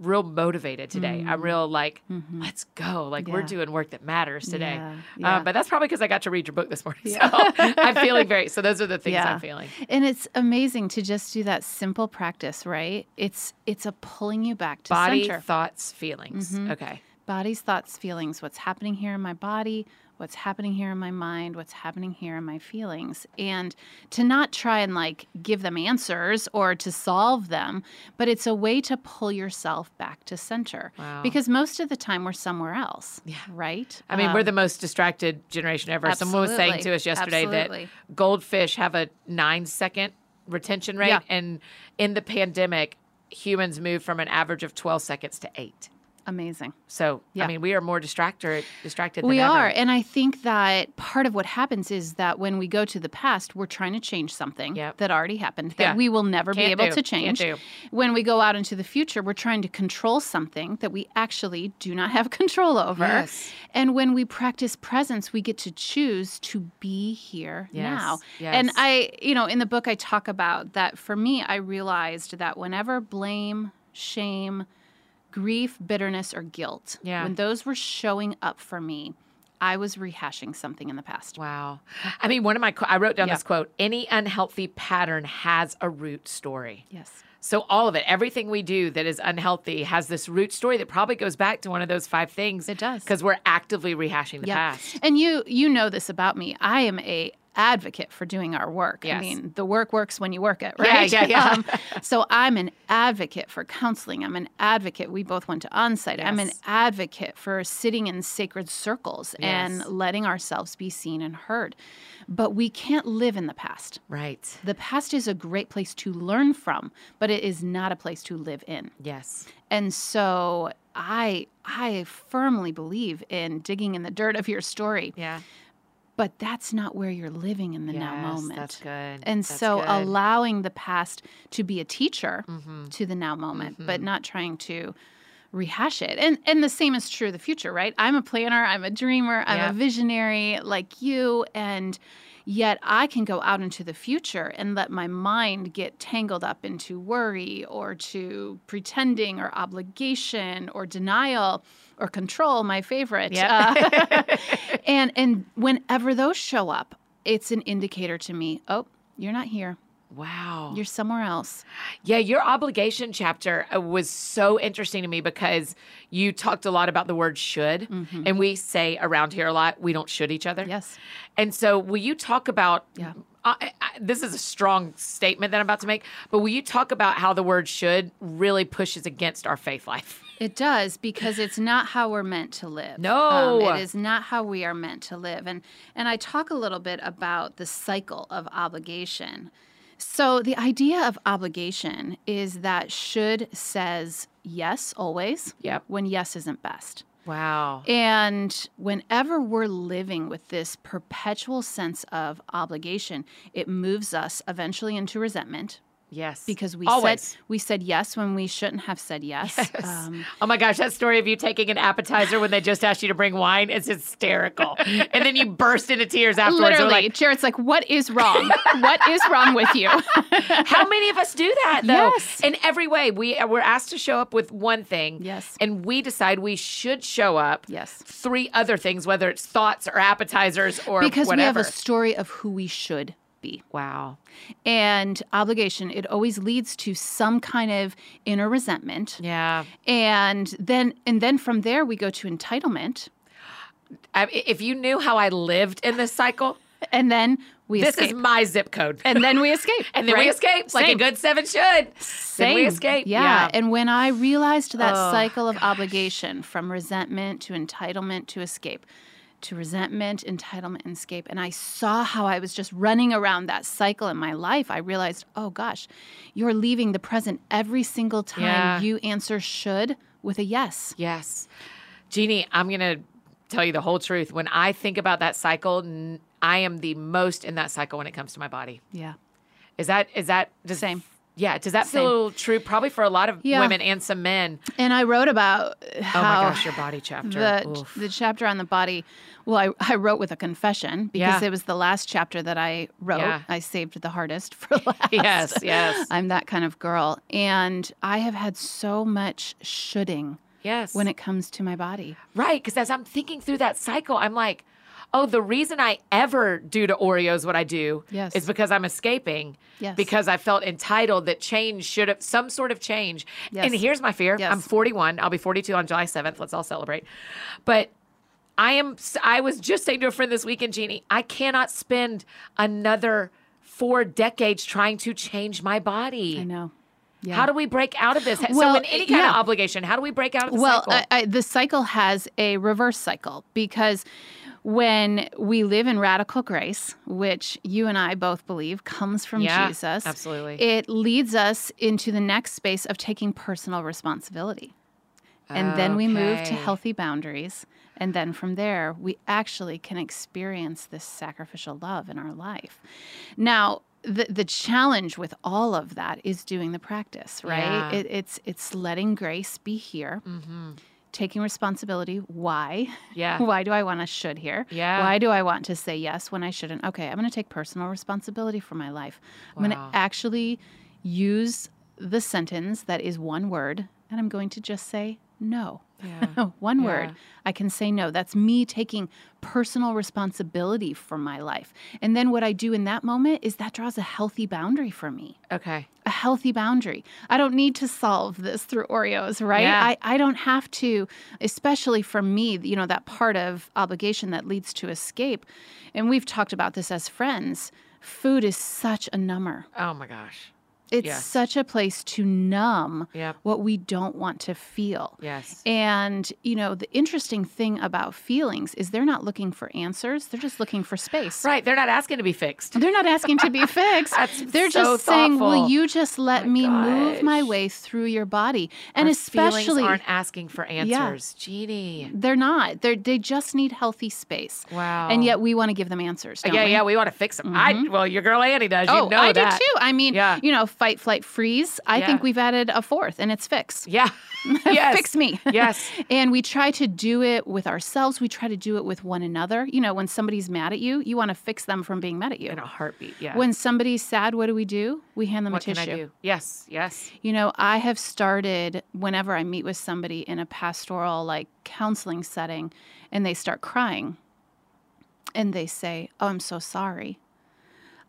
A: real motivated today. I'm real like, let's go, like we're
B: Mm-hmm.
A: Doing work that matters today.
B: Yeah,
A: Um, but that's probably because I got to read your book this morning, so I'm feeling very. So those are the things
B: Yeah.
A: I'm feeling.
B: And it's amazing to just do that simple practice, right? It's it's a pulling you back to
A: Body,
B: center.
A: thoughts, feelings.
B: Mm-hmm.
A: Okay.
B: bodies, thoughts, feelings, what's happening here in my body, what's happening here in my mind, what's happening here in my feelings. And to not try and like give them answers or to solve them, but it's a way to pull yourself back to center.
A: Wow.
B: Because most of the time we're somewhere else.
A: Yeah.
B: Right?
A: I mean,
B: Um,
A: we're the most distracted generation ever. Someone was saying to us yesterday
B: Absolutely.
A: that goldfish have a nine second retention rate,
B: Yeah.
A: and in the pandemic, humans moved from an average of 12 seconds to eight.
B: Amazing.
A: So,
B: Yeah.
A: I mean, we are more distracted distracted
B: We are. And I think that part of what happens is that when we go to the past, we're trying to change something
A: Yep.
B: that already happened that
A: Yeah.
B: we will never be
A: Can't
B: able
A: do.
B: to change. When we go out into the future, we're trying to control something that we actually do not have control over.
A: Yes.
B: And when we practice presence, we get to choose to be here
A: Yes.
B: now. And I, you know, in the book, I talk about that for me, I realized that whenever blame, shame, grief, bitterness, or guilt,
A: Yeah.
B: when those were showing up for me, I was rehashing something in the past.
A: Wow. I mean, one of my, I wrote down
B: Yeah.
A: this quote any unhealthy pattern has a root story.
B: Yes.
A: So all of it, everything we do that is unhealthy has this root story that probably goes back to one of those five things.
B: It does.
A: Because we're actively rehashing the
B: Yeah.
A: past.
B: And you you know this about me. I am a advocate for doing our work.
A: Yes.
B: I mean, the work works when you work it, right?
A: yeah, yeah.
B: Um, so I'm an advocate for counseling. I'm an advocate. We both went to onsite. I'm an advocate for sitting in sacred circles and letting ourselves be seen and heard. But we can't live in the past.
A: Right.
B: The past is a great place to learn from, but it is not a place to live in.
A: Yes.
B: And so I I firmly believe in digging in the dirt of your story,
A: Yeah.
B: But that's not where you're living in the now
A: Yes,
B: moment.
A: That's good.
B: And
A: That's
B: so
A: good. Mm-hmm.
B: allowing the past to be a teacher to the now moment, but not trying to rehash it. And and the same is true of the future, right? I'm a planner, I'm a dreamer, I'm
A: Yeah.
B: a visionary like you and yet I can go out into the future and let my mind get tangled up into worry or to pretending or obligation or denial or control, my favorite.
A: Yep.
B: Uh, and and whenever those show up, it's an indicator to me, oh, you're not here.
A: Wow.
B: You're somewhere else.
A: Yeah, your obligation chapter uh, was so interesting to me because you talked a lot about the word should. And we say around here a lot, we don't should each other.
B: Yes.
A: And so, will you talk about
B: Yeah.
A: I, I, this is a strong statement that I'm about to make, but will you talk about how the word should really pushes against our faith life?
B: It does because it's not how we're meant to live.
A: No.
B: Um, it is not how we are meant to live. And and I talk a little bit about the cycle of obligation. So the idea of obligation is that should says yes always.
A: Yep.
B: When yes isn't best.
A: Wow.
B: And whenever we're living with this perpetual sense of obligation, it moves us eventually into resentment
A: Yes.
B: because we
A: Always.
B: said we said yes when we shouldn't have said yes.
A: Yes.
B: Um,
A: oh my gosh, that story of you taking an appetizer when they just asked you to bring wine is hysterical. and then you burst into tears afterwards.
B: Literally,
A: like,
B: Jarrett's like, "What is wrong? what is wrong with you?"
A: how many of us do that though?
B: Yes.
A: In every way, we we're asked to show up with one thing.
B: Yes.
A: And we decide we should show up.
B: Yes.
A: Three other things, whether it's thoughts or appetizers or
B: because we have a story of who we should be,
A: wow.
B: and obligation. It always leads to some kind of inner resentment,
A: Yeah.
B: and then and then from there we go to entitlement,
A: I, if you knew how I lived in this cycle,
B: and then we
A: this
B: escape,
A: is my zip code.
B: and then we escape,
A: And then we
B: right?
A: escape like a good seven should. Then we escape.
B: Yeah. And when I realized that
A: Oh,
B: cycle of obligation from resentment to entitlement to escape, to resentment, entitlement, and escape, and I saw how I was just running around that cycle in my life, I realized, oh gosh, you're leaving the present every single time
A: Yeah.
B: you answer should with a yes.
A: Yes. Jeannie, I'm going to tell you the whole truth. When I think about that cycle, n- I am the most in that cycle when it comes to my body.
B: Yeah.
A: Is that, is that, does,
B: Same.
A: Yeah. Does that
B: Same.
A: feel true? Probably for a lot of
B: Yeah.
A: women and some men.
B: And I wrote about how Oh
A: my gosh, your body chapter.
B: the, the chapter on the body well I, I wrote with a confession because
A: Yeah.
B: it was the last chapter that i wrote
A: Yeah.
B: i saved the hardest for last
A: Yes, yes.
B: i'm that kind of girl and i have had so much shoulding
A: yes.
B: when it comes to my body
A: Right. Because as I'm thinking through that cycle, I'm like, oh, the reason I ever do to Oreos what I do
B: Yes.
A: is because I'm escaping.
B: Yes.
A: Because I felt entitled that change should have some sort of change.
B: Yes.
A: And here's my fear. I'm 41. I'll be 42 on July 7th. Let's all celebrate. But I am I was just saying to a friend this weekend, Jeannie, I cannot spend another four decades trying to change my body.
B: i know yeah.
A: How do we break out of this? so
B: Well,
A: in any kind
B: yeah.
A: of obligation, how do we break out of the
B: well
A: cycle?
B: I, the cycle has a reverse cycle because when we live in radical grace which you and i both believe comes from
A: Yeah,
B: jesus
A: absolutely.
B: it leads us into the next space of taking personal responsibility. And then we move to healthy boundaries. And then from there we actually can experience this sacrificial love in our life. Now the, the challenge with all of that is doing the practice right?
A: Yeah.
B: it, it's it's letting grace be here mm-hmm. Taking responsibility why.
A: Yeah.
B: why do i want to should here
A: Yeah.
B: why do i want to say yes when i shouldn't okay i'm going to take personal responsibility for my life i'm going to actually use the sentence that is one word and i'm going to just say no
A: Yeah.
B: one
A: Yeah.
B: word i can say no that's me taking personal responsibility for my life and then what i do in that moment is that draws a healthy boundary for me
A: Okay.
B: a healthy boundary. I don't need to solve this through Oreos, right?
A: Yeah.
B: I, I don't have to, especially for me, you know, that part of obligation that leads to escape. And we've talked about this as friends. Food is such a number.
A: Oh my gosh.
B: It's such a place to numb
A: Yep.
B: what we don't want to feel.
A: Yes.
B: And, you know, the interesting thing about feelings is they're not looking for answers, they're just looking for space.
A: Right. They're not asking to be fixed.
B: They're not asking to be fixed.
A: That's
B: They're
A: so
B: just saying, "Will you just let
A: My
B: me move my way through your body?" And
A: Our
B: especially,
A: aren't asking for answers. Jeannie.
B: they're not. They they just need healthy space.
A: Wow.
B: And yet we want to give them answers.
A: Yeah,
B: we?
A: yeah, we want to fix them. I mm-hmm. well, your girl Annie does.
B: Oh,
A: you know
B: I
A: that.
B: do too. I mean,
A: Yeah.
B: you know, fight, flight, freeze. I
A: Yeah.
B: think we've added a fourth, and it's fix.
A: Yeah. yes.
B: Fix me.
A: Yes.
B: and we try to do it with ourselves. We try to do it with one another. You know, when somebody's mad at you, you want to fix them from being mad at you.
A: In a heartbeat. Yeah.
B: When somebody's sad, what do we do? We hand them
A: what
B: a
A: can
B: tissue.
A: I do? Yes. Yes.
B: You know, I have started whenever I meet with somebody in a pastoral, like counseling setting, and they start crying and they say, Oh, I'm so sorry.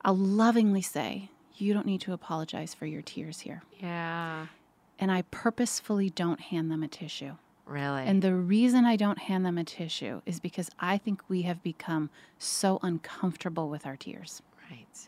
B: I'll lovingly say, You don't need to apologize for your tears here.
A: Yeah.
B: And I purposefully don't hand them a tissue.
A: Really.
B: And the reason I don't hand them a tissue is because I think we have become so uncomfortable with our tears.
A: right.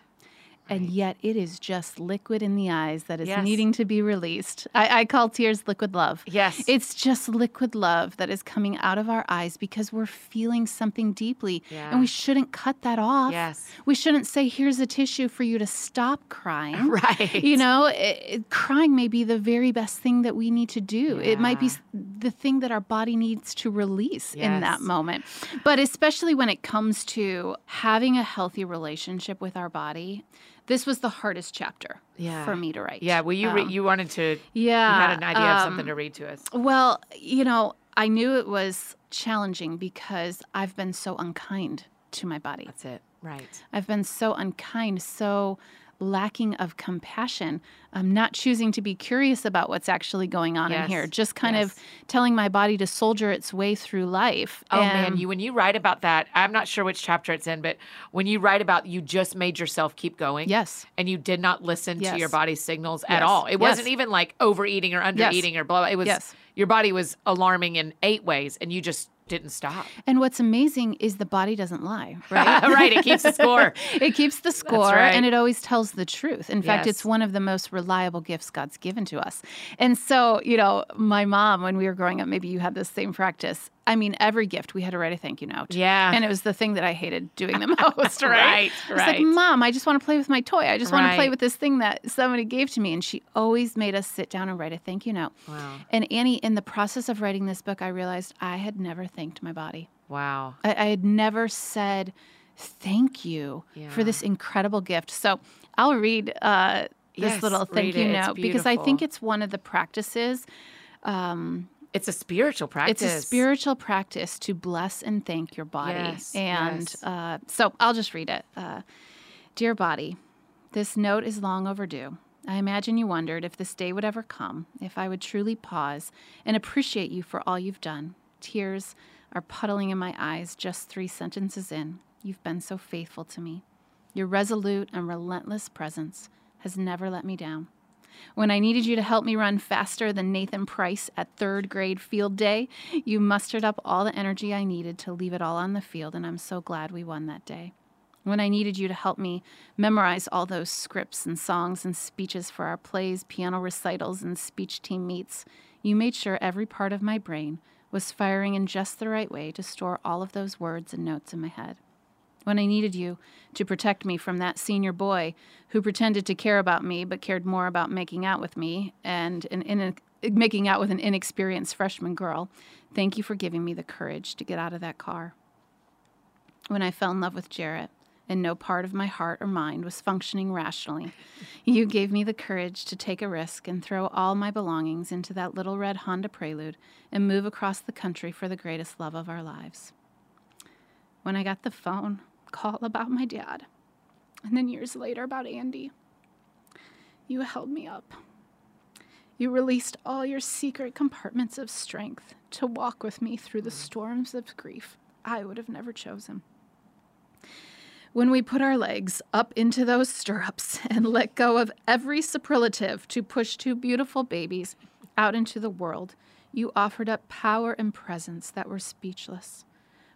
B: And yet it is just liquid in the eyes that is
A: Yes.
B: needing to be released. I, I call tears liquid love.
A: Yes.
B: It's just liquid love that is coming out of our eyes because we're feeling something deeply.
A: Yeah.
B: And we shouldn't cut that off.
A: Yes.
B: We shouldn't say, here's a tissue for you to stop crying.
A: Right.
B: You know, it, it- crying may be the very best thing that we need to do. It might be the thing that our body needs to release in that moment. But especially when it comes to having a healthy relationship with our body, this was the hardest chapter
A: Yeah.
B: for me to write.
A: Yeah. Well, you re-
B: Um,
A: you wanted to.
B: yeah,
A: You had an idea of
B: um,
A: something to read to us.
B: Well, you know, I knew it was challenging because I've been so unkind to my body.
A: That's it. Right.
B: I've been so unkind, so lacking of compassion. I'm not choosing to be curious about what's actually going on
A: Yes,
B: in here, just kind of telling my body to soldier its way through life.
A: Oh man, you when you write about that, I'm not sure which chapter it's in, but when you write about you just made yourself keep going.
B: Yes.
A: And you did not listen to your body's signals at
B: Yes.
A: all. It
B: Yes.
A: wasn't even like overeating or undereating or blah. It was
B: Yes.
A: your body was alarming in eight ways, and you just didn't stop.
B: And what's amazing is the body doesn't lie, right?
A: right. It keeps the score.
B: it keeps the score
A: right.
B: and it always tells the truth. In fact,
A: Yes.
B: it's one of the most reliable gifts God's given to us. And so, you know, my mom, when we were growing up, maybe you had this same practice. I mean, every gift we had to write a thank you note.
A: Yeah.
B: And it was the thing that I hated doing the most, right?
A: Right,
B: It's like,
A: right.
B: Mom, I just want to play with my toy. I just want to play with this thing that somebody gave to me. And she always made us sit down and write a thank you note.
A: Wow.
B: And Annie, in the process of writing this book, I realized I had never thanked my body.
A: Wow.
B: I, I had never said thank you for this incredible gift. So I'll read uh, this
A: Yes,
B: little thank you
A: it.
B: Note because I think it's one of the practices.
A: It's a spiritual practice.
B: It's a spiritual practice to bless and thank your body.
A: Yes,
B: and
A: yes.
B: Uh, so I'll just read it. Uh, Dear body, this note is long overdue. I imagine you wondered if this day would ever come, if I would truly pause and appreciate you for all you've done. Tears are puddling in my eyes just three sentences in. You've been so faithful to me. Your resolute and relentless presence has never let me down. When I needed you to help me run faster than Nathan Price at third grade field day, you mustered up all the energy I needed to leave it all on the field, and I'm so glad we won that day. When I needed you to help me memorize all those scripts and songs and speeches for our plays, piano recitals, and speech team meets, you made sure every part of my brain was firing in just the right way to store all of those words and notes in my head when I needed you to protect me from that senior boy who pretended to care about me but cared more about making out with me and an in, making out with an inexperienced freshman girl. Thank you for giving me the courage to get out of that car. When I fell in love with Jarrett and no part of my heart or mind was functioning rationally, you gave me the courage to take a risk and throw all my belongings into that little red Honda Prelude and move across the country for the greatest love of our lives when I got the phone call about my dad, and then years later about Andy. You held me up. You released all your secret compartments of strength to walk with me through the storms of grief I would have never chosen. When we put our legs up into those stirrups and let go of every superlative to push two beautiful babies out into the world, you offered up power and presence that were speechless.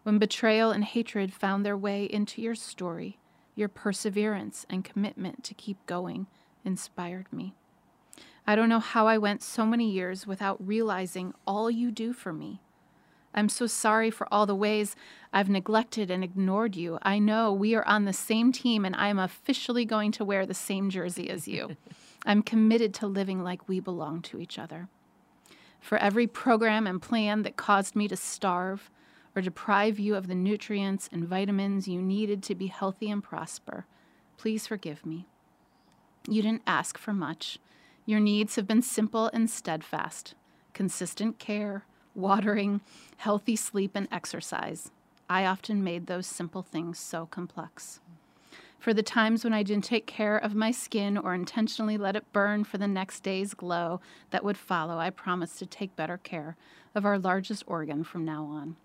B: When betrayal and hatred found their way into your story, your perseverance and commitment to keep going inspired me. I don't know how I went so many years without realizing all you do for me. I'm so sorry for all the ways I've neglected and ignored you. I know we are on the same team and I am officially going to wear the same jersey as you. I'm committed to living like we belong to each other. For every program and plan that caused me to starve or deprive you of the nutrients and vitamins you needed to be healthy and prosper, please forgive me. You didn't ask for much. Your needs have been simple and steadfast consistent care, watering, healthy sleep, and exercise. I often made those simple things so complex. For the times when I didn't take care of my skin or intentionally let it burn for the next day's glow that would follow, I promised to take better care of our largest organ from now on.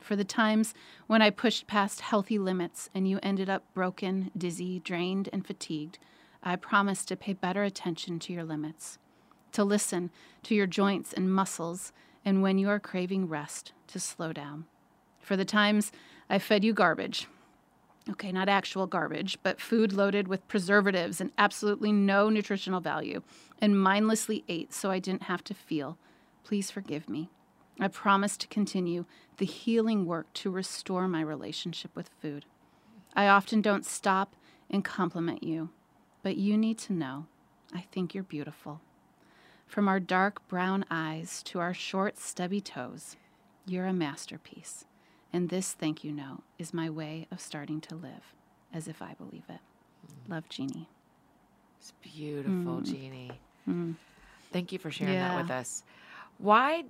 B: For the times when I pushed past healthy limits and you ended up broken, dizzy, drained, and fatigued, I promise to pay better attention to your limits, to listen to your joints and muscles, and when you are craving rest, to slow down. For the times I fed you garbage Okay, not actual garbage, but food loaded with preservatives and absolutely no nutritional value, and mindlessly ate so I didn't have to feel. Please forgive me. I promise to continue the healing work to restore my relationship with food. I often don't stop and compliment you, but you need to know I think you're beautiful. From our dark brown eyes to our short, stubby toes, you're a masterpiece. And this thank you note is my way of starting to live as if I believe it. Love, Jeannie.
A: It's beautiful, Jeannie.
B: Mm.
A: Thank you for sharing that with us. Why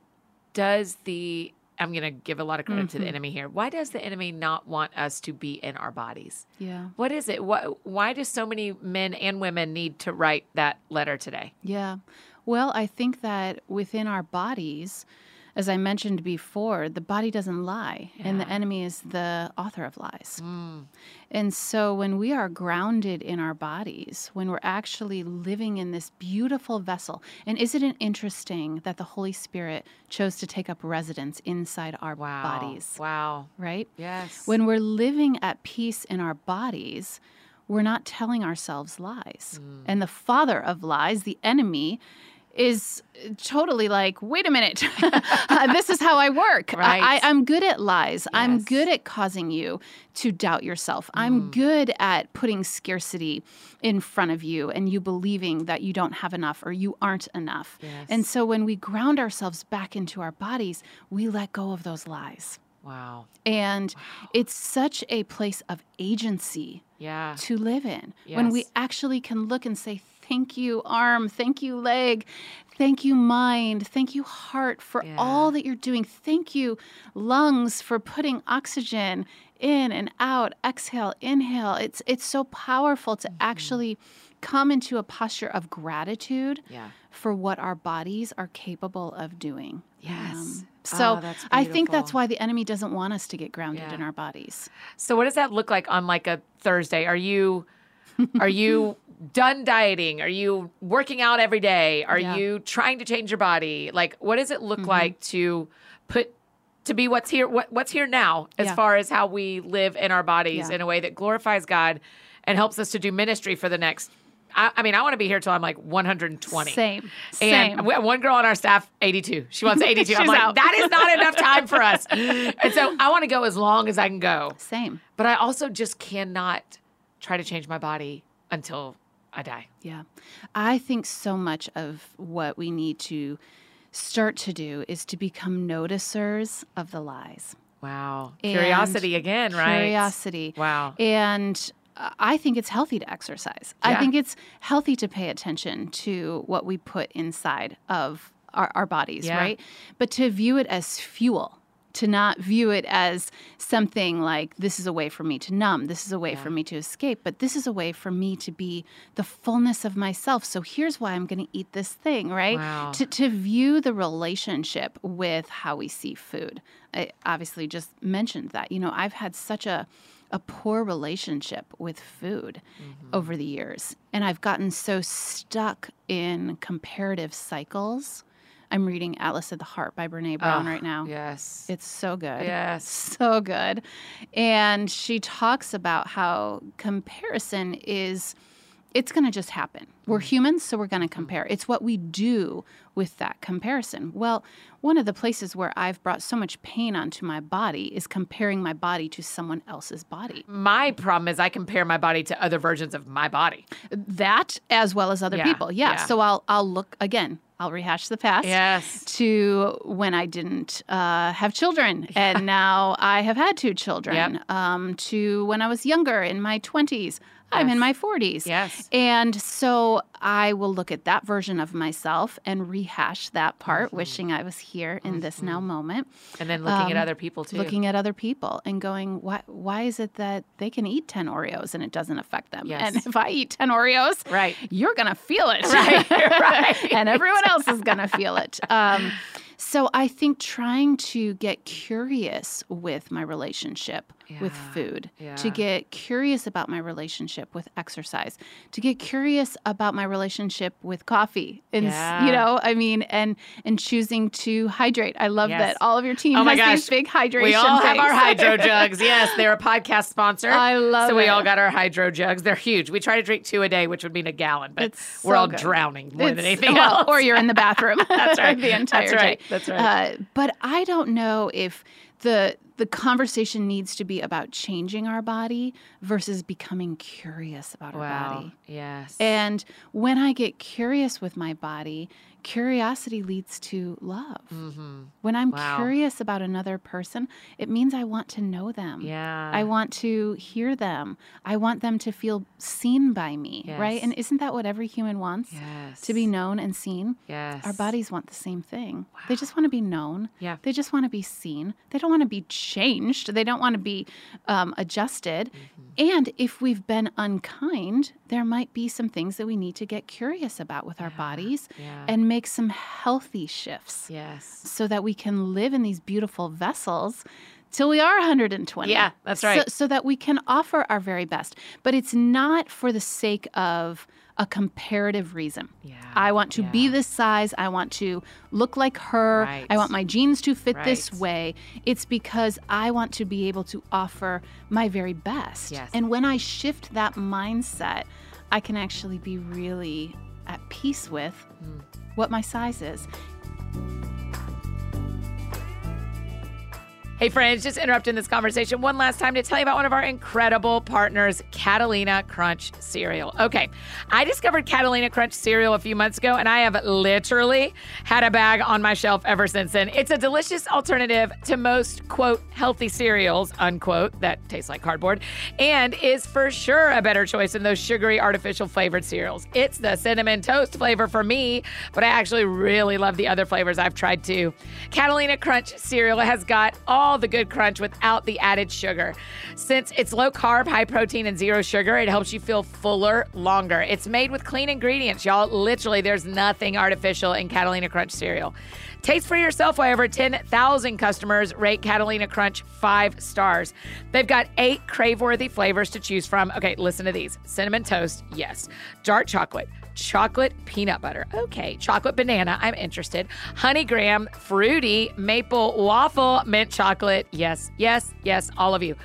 A: does the I'm going to give a lot of credit to the
B: Mhm.
A: enemy here. Why does the enemy not want us to be in our bodies?
B: Yeah.
A: What is it? What, why do so many men and women need to write that letter today?
B: Yeah. Well, I think that within our bodies, as I mentioned before, the body doesn't lie, and the enemy is the author of lies.
A: Mm.
B: And so when we are grounded in our bodies, when we're actually living in this beautiful vessel, and isn't it interesting that the Holy Spirit chose to take up residence inside our
A: Wow.
B: bodies,
A: Wow.
B: right?
A: Yes.
B: When we're living at peace in our bodies, we're not telling ourselves lies.
A: Mm.
B: And the father of lies, the enemy, is totally like, wait a minute, this is how I work.
A: Right.
B: I, I'm good at lies. I'm good at causing you to doubt yourself. I'm
A: Mm.
B: good at putting scarcity in front of you and you believing that you don't have enough or you aren't enough.
A: Yes.
B: And so when we ground ourselves back into our bodies, we let go of those lies.
A: wow.
B: And it's such a place of agency
A: Yeah.
B: to live in when we actually can look and say, Thank you, arm. Thank you, leg. Thank you, mind. Thank you, heart, for
A: Yeah.
B: all that you're doing. Thank you, lungs, for putting oxygen in and out. Exhale, inhale. It's, it's so powerful to
A: Mm-hmm.
B: actually come into a posture of gratitude
A: Yeah.
B: for what our bodies are capable of doing.
A: Yes.
B: Um, so
A: Oh,
B: I think that's why the enemy doesn't want us to get grounded
A: Yeah.
B: in our bodies.
A: So what does that look like on like a Thursday? Are you are you done dieting? Are you working out every day? Are
B: Yeah.
A: you trying to change your body? Like what does it look
B: Mhm.
A: like to put to be what's here what, what's here now as
B: Yeah.
A: far as how we live in our bodies
B: Yeah.
A: in a way that glorifies God and helps us to do ministry for the next I, I mean, I want to be here till I'm like 120.
B: Same.
A: And
B: Same.
A: we one girl on our staff, 82. She wants 82. I'm like,
B: out.
A: that is not enough time for us. And so I want to go as long as I can go.
B: Same.
A: But I also just cannot try to change my body until I die.
B: Yeah. I think so much of what we need to start to do is to become noticers of the lies.
A: Wow.
B: And
A: Curiosity again, right?
B: Curiosity.
A: Wow.
B: And uh, I think it's healthy to exercise. I think it's healthy to pay attention to what we put inside of our, our bodies,
A: Yeah.
B: right? But to view it as fuel, to not view it as something like this is a way for me to numb, this is a way
A: Yeah.
B: for me to escape, but this is a way for me to be the fullness of myself. So here's why I'm going to eat this thing, right?
A: Wow.
B: To, to view the relationship with how we see food. I obviously just mentioned that. You know, I've had such a a poor relationship with food mm-hmm. over the years. And I've gotten so stuck in comparative cycles. I'm reading Atlas of the Heart by Brene Brown
A: Oh,
B: right ah, now.
A: Yes.
B: It's so good.
A: yes.
B: So good. And she talks about how comparison is it's going to just happen. We're humans, so we're going to compare. It's what we do with that comparison. Well, one of the places where I've brought so much pain onto my body is comparing my body to someone else's body.
A: My problem is I compare my body to other versions of my body.
B: That as well as other
A: Yeah,
B: people. Yeah.
A: yeah.
B: So I'll I'll look again. I'll rehash the past.
A: Yes.
B: to when I didn't uh, have children, and now I have had two children.
A: Yep.
B: Um, to when I was younger, in my twenties, I'm in my forties.
A: Yes.
B: And so I will look at that version of myself and rehash that part,
A: Mm-hmm.
B: wishing I was here in this now moment,
A: And then looking at
B: Um,
A: other people too.
B: looking at other people and going, why, why is it that they can eat 10 Oreos and it doesn't affect them?
A: Yes.
B: And if I eat 10 Oreos,
A: right.
B: you're going to feel it.
A: Right, right.
B: and everyone else is going to feel it. Um, so I think trying to get curious with my relationship with food,
A: Yeah.
B: to get curious about my relationship with exercise, to get curious about my relationship with coffee. And
A: Yeah.
B: you know, I mean, and and choosing to hydrate. I love
A: Yes.
B: that all of your team
A: Oh
B: has these big hydration.
A: We all have our hydro jugs. Yes, they're a podcast sponsor.
B: I love
A: So we all got our hydro jugs. They're huge. We try to drink two a day, which would mean a gallon, but
B: It's
A: we're
B: so
A: all
B: good.
A: drowning more than anything
B: well,
A: else.
B: Or you're in the bathroom.
A: That's right.
B: the entire
A: That's right.
B: day.
A: That's right.
B: Uh, but I don't know if the the conversation needs to be about changing our body versus becoming curious about our
A: wow.
B: body.
A: Yes.
B: And when I get curious with my body, curiosity leads to love.
A: mm-hmm.
B: When I'm
A: Wow.
B: curious about another person, it means I want to know them.
A: yeah.
B: I want to hear them. I want them to feel seen by me, right? And isn't that what every human wants?
A: yes.
B: To be known and seen?
A: Yes.
B: Our bodies want the same thing. Wow. They just want to be known.
A: Yeah.
B: They just want to be seen. They don't want to be changed. They don't want to be um, adjusted.
A: Mm-hmm.
B: And if we've been unkind, there might be some things that we need to get curious about with our bodies
A: Yeah.
B: and make some healthy shifts
A: yes.
B: so that we can live in these beautiful vessels till we are 120.
A: Yeah, that's right.
B: So, that we can offer our very best. But it's not for the sake of a comparative reason.
A: Yeah.
B: I want to be this size. I want to look like her.
A: Right.
B: I want my jeans to fit this way. It's because I want to be able to offer my very best.
A: Yes.
B: And when I shift that mindset, I can actually be really at peace with
A: Mm.
B: What my size is.
A: Hey, friends, just interrupting this conversation one last time to tell you about one of our incredible partners, Catalina Crunch Cereal. Okay, I discovered Catalina Crunch Cereal a few months ago, and I have literally had a bag on my shelf ever since then. It's a delicious alternative to most, quote, healthy cereals, unquote, that taste like cardboard, and is for sure a better choice than those sugary, artificial flavored cereals. It's the cinnamon toast flavor for me, but I actually really love the other flavors I've tried too. Catalina Crunch cereal has got all the good crunch without the added sugar. Since it's low carb, high protein, and zero sugar, it helps you feel fuller longer. It's made with clean ingredients, y'all. Literally, there's nothing artificial in Catalina Crunch cereal. Taste for yourself why over 10,000 customers rate Catalina Crunch five stars. They've got eight crave worthy flavors to choose from. Okay, listen to these cinnamon toast, yes. Dark chocolate, chocolate peanut butter. Okay, chocolate banana, I'm interested. Honey graham, fruity, maple waffle, mint chocolate. Yes, yes, yes, all of you.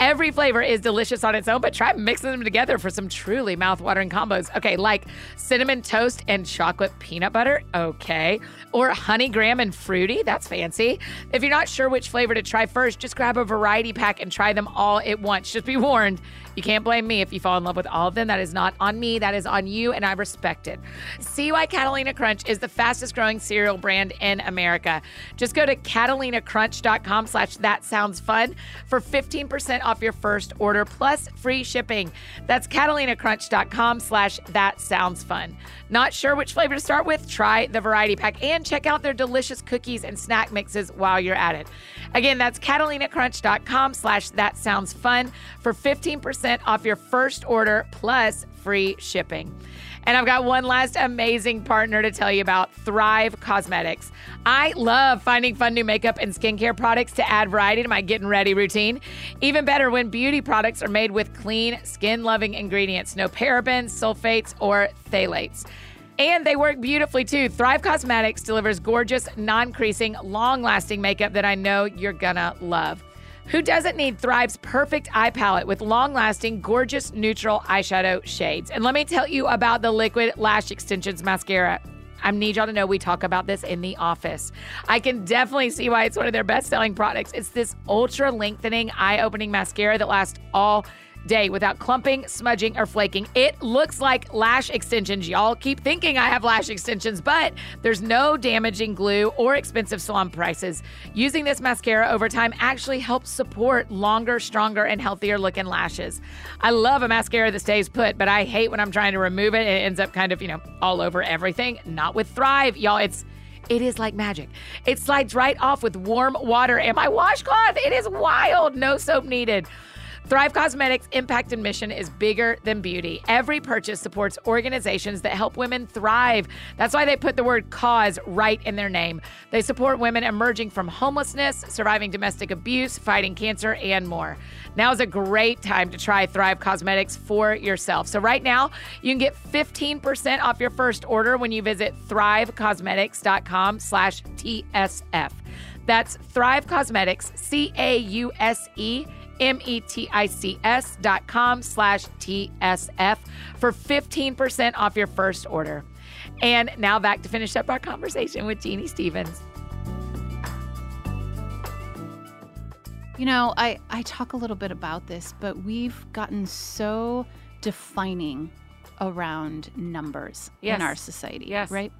A: Every flavor is delicious on its own, but try mixing them together for some truly mouthwatering combos. Okay, like cinnamon toast and chocolate peanut butter. Okay. Or honey graham and fruity. That's fancy. If you're not sure which flavor to try first, just grab a variety pack and try them all at once. Just be warned, you can't blame me if you fall in love with all of them. That is not on me, that is on you, and I respect it. See why Catalina Crunch is the fastest growing cereal brand in America. Just go to catalinacrunch.com slash that sounds fun for 15% off your first order plus free shipping. That's catalinacrunch.com slash that sounds fun. Not sure which flavor to start with? Try the variety pack and check out their delicious cookies and snack mixes while you're at it. Again, that's catalinacrunch.com slash that sounds fun for 15% off your first order plus free shipping. And I've got one last amazing partner to tell you about Thrive Causemetics. I love finding fun new makeup and skincare products to add variety to my getting ready routine. Even better when beauty products are made with clean, skin loving ingredients no parabens, sulfates, or phthalates. And they work beautifully too. Thrive Causemetics delivers gorgeous, non creasing, long lasting makeup that I know you're gonna love. Who doesn't need Thrive's perfect eye palette with long lasting, gorgeous, neutral eyeshadow shades? And let me tell you about the Liquid Lash Extensions Mascara. I need y'all to know we talk about this in the office. I can definitely see why it's one of their best selling products. It's this ultra lengthening, eye opening mascara that lasts all day without clumping, smudging, or flaking. It looks like lash extensions. Y'all keep thinking I have lash extensions, but there's no damaging glue or expensive salon prices. Using this mascara over time actually helps support longer, stronger, and healthier looking lashes. I love a mascara that stays put, but I hate when I'm trying to remove it and it ends up kind of, you know, all over everything. Not with Thrive, y'all. It's it is like magic. It slides right off with warm water and my washcloth. It is wild. No soap needed. Thrive Causemetics' impact and mission is bigger than beauty. Every purchase supports organizations that help women thrive. That's why they put the word cause right in their name. They support women emerging from homelessness, surviving domestic abuse, fighting cancer, and more. Now is a great time to try Thrive Causemetics for yourself. So right now, you can get 15% off your first order when you visit thrivecausemetics.com slash TSF. That's Thrive Causemetics, C-A-U-S-E M-E-T-I-C-S dot com slash TSF for 15% off your first order. And now back to finish up our conversation with Jeannie Stevens.
B: You know, I, I talk a little bit about this, but we've gotten so defining around numbers
A: Yes.
B: in our society.
A: Yes.
B: Right?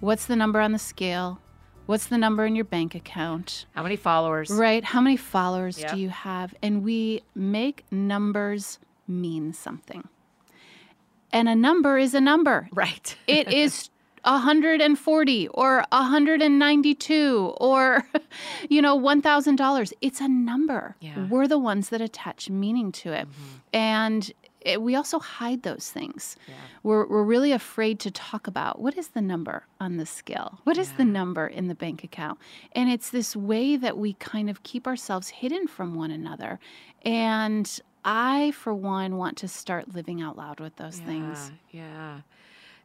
B: What's the number on the scale? What's the number in your bank account?
A: How many followers?
B: Right? How many followers
A: Yep.
B: do you have? And we make numbers mean something. And a number is a number.
A: Right.
B: It is 140 or 192 or you know $1000 it's a number
A: Yeah. Mm-hmm.
B: we're the ones that attach meaning to it and it, we also hide those things
A: Yeah.
B: we're, we're really afraid to talk about what is the number on the scale what is the number in the bank account and it's this way that we kind of keep ourselves hidden from one another and i for one want to start living out loud with those things
A: Yeah, yeah.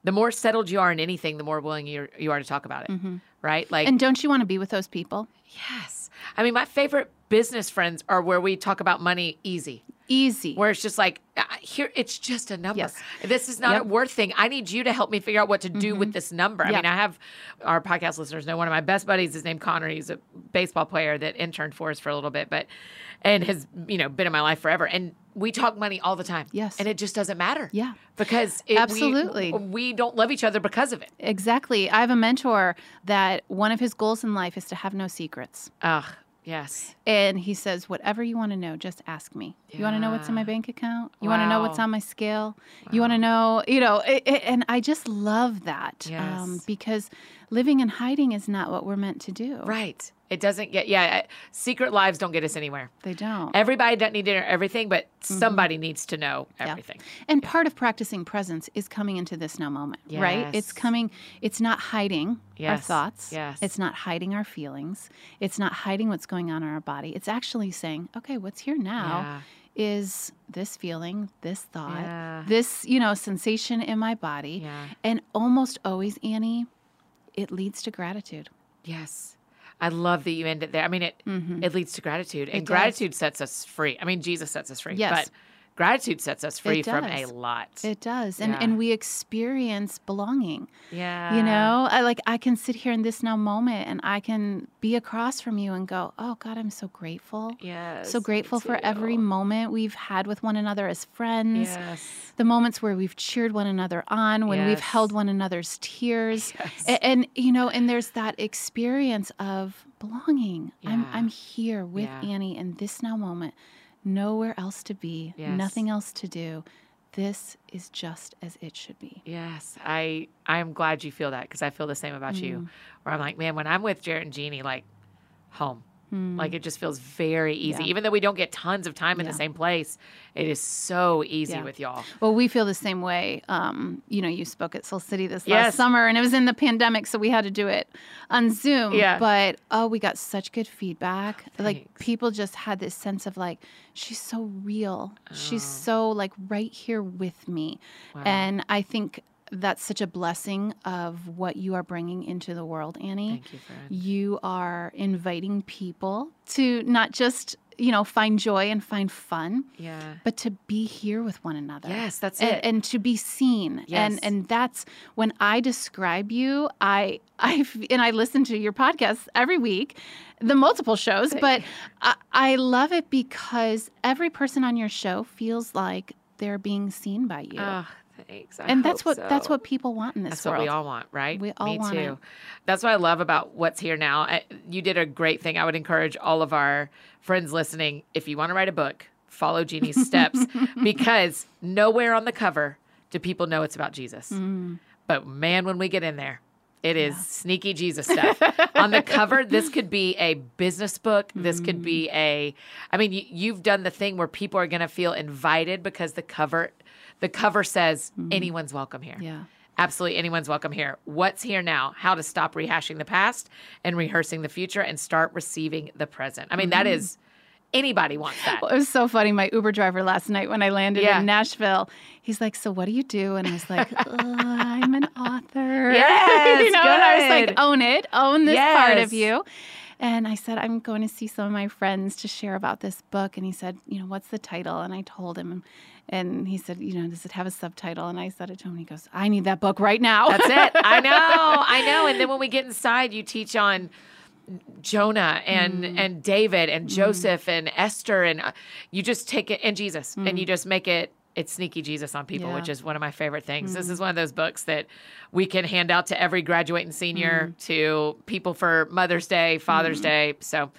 A: The more settled you are in anything, the more willing you you are to talk about it. Mm-hmm. Right? Like
B: and don't you want to be with those people
A: yes. I mean, my favorite business friends are where we talk about money easy.
B: Easy
A: Where it's just like uh, here, it's just a number.
B: Yes.
A: This is not
B: Yep. Mm-hmm.
A: a worth thing. I need you to help me figure out what to do with this number. I mean, I have our podcast listeners know one of my best buddies is named Connor. He's a baseball player that interned for us for a little bit, but and has you know been in my life forever. And we talk money all the time.
B: Yes.
A: and it just doesn't matter.
B: Yeah.
A: because it, we-
B: Absolutely.
A: we, don't love each other because of it.
B: Exactly. I have a mentor that one of his goals in life is to have no secrets.
A: Ugh, yes.
B: And he says, whatever you want to know, just ask me. You want to know what's in my bank account? You want to know what's on my scale? You want to know, you know, it, it- and I just love that um, because living and hiding is not what we're meant to do.
A: Right. It doesn't get, yeah, secret lives don't get us anywhere.
B: They don't.
A: Everybody doesn't need to know everything, but mm-hmm. somebody needs to know
B: Yeah.
A: everything.
B: And part of practicing presence is coming into this now moment, right? It's coming, it's not hiding our thoughts.
A: Yes.
B: It's not hiding our feelings. It's not hiding what's going on in our body. It's actually saying, okay, what's here now
A: Yeah.
B: is this feeling, this thought,
A: Yeah.
B: this, you know, sensation in my body.
A: Yeah.
B: And almost always, Annie, it leads to gratitude.
A: Yes. I love that you end it there. I mean, it mm-hmm. it leads to gratitude, and gratitude sets us free. I mean, Jesus sets us free,
B: Yes.
A: but gratitude sets us free from a lot.
B: It does. And
A: Yeah.
B: and we experience belonging.
A: yeah,
B: You know, I like I can sit here in this now moment and I can be across from you and go, "Oh God, I'm so grateful."
A: Yes,
B: so grateful for every moment we've had with one another as friends.
A: Yes.
B: The moments where we've cheered one another on, when we've held one another's tears.
A: Yes.
B: A- And, you know, and there's that experience of belonging. I'm I'm here with
A: Yeah.
B: Annie in this now moment. Nowhere else to be,
A: Yes.
B: nothing else to do. This is just as it should be.
A: Yes, I I am glad you feel that because I feel the same about
B: Mm.
A: you. Where I'm like, man, when I'm with Jarrett and Jeannie, like home,
B: Mm.
A: like it just feels very easy.
B: Yeah.
A: Even though we don't get tons of time in
B: Yeah.
A: the same place, it is so easy
B: Yeah.
A: with y'all.
B: Well, we feel the same way. Um, you know, you spoke at Soul City this
A: Yes.
B: last summer, and it was in the pandemic, so we had to do it on Zoom.
A: Yeah.
B: But oh, we got such good feedback. Like people just had this sense of like, she's so real. She's
A: Oh.
B: so like right here with me,
A: Wow.
B: and I think that's such a blessing of what you are bringing into the world, Annie
A: Thank you, friend.
B: you are inviting people to not just you know find joy and find fun
A: Yeah.
B: but to be here with one another
A: Yes, that's
B: and,
A: it.
B: and to be seen
A: Yes.
B: and and that's when i describe you i i and i listen to your podcast every week the multiple shows but I, I love it because every person on your show feels like they're being seen by you
A: Oh, thanks. I
B: and that's what that's what people want in this
A: That's
B: world
A: what we all want, right?
B: We all
A: Me
B: want
A: too.
B: it.
A: That's what I love about what's here now. I, you did a great thing. I would encourage all of our friends listening if you want to write a book, follow Jeannie's steps because nowhere on the cover do people know it's about Jesus.
B: Mm.
A: But man, when we get in there, It is sneaky Jesus stuff. On the cover, this could be a business book. This could be a, I mean, you, you've done the thing where people are going to feel invited because the cover, the cover says anyone's welcome here.
B: Yeah.
A: Absolutely anyone's welcome here. What's here now? How to stop rehashing the past and rehearsing the future and start receiving the present. I mean, that is anybody wants that.
B: Well, it was so funny. My Uber driver last night when I landed
A: Yeah.
B: in Nashville, he's like, "So what do you do?" And I was like, "Uh, "I'm an author."
A: Yes,
B: you know, and I was like, "Own it, own this part of you." And I said, "I'm going to see some of my friends to share about this book." And he said, "You know, what's the title?" And I told him, and he said, "You know, does it have a subtitle?" And I said it to him. And he goes, "I need that book right now."
A: That's it. I know. I know. And then when we get inside, you teach on Jonah and mm. and David and mm. Joseph and Esther and uh, you just take it and Jesus and mm. you just make it it's sneaky Jesus on people,
B: Yeah.
A: which is one of my favorite things. This is one of those books that we can hand out to every graduating senior, to people for Mother's Day, Father's Day. So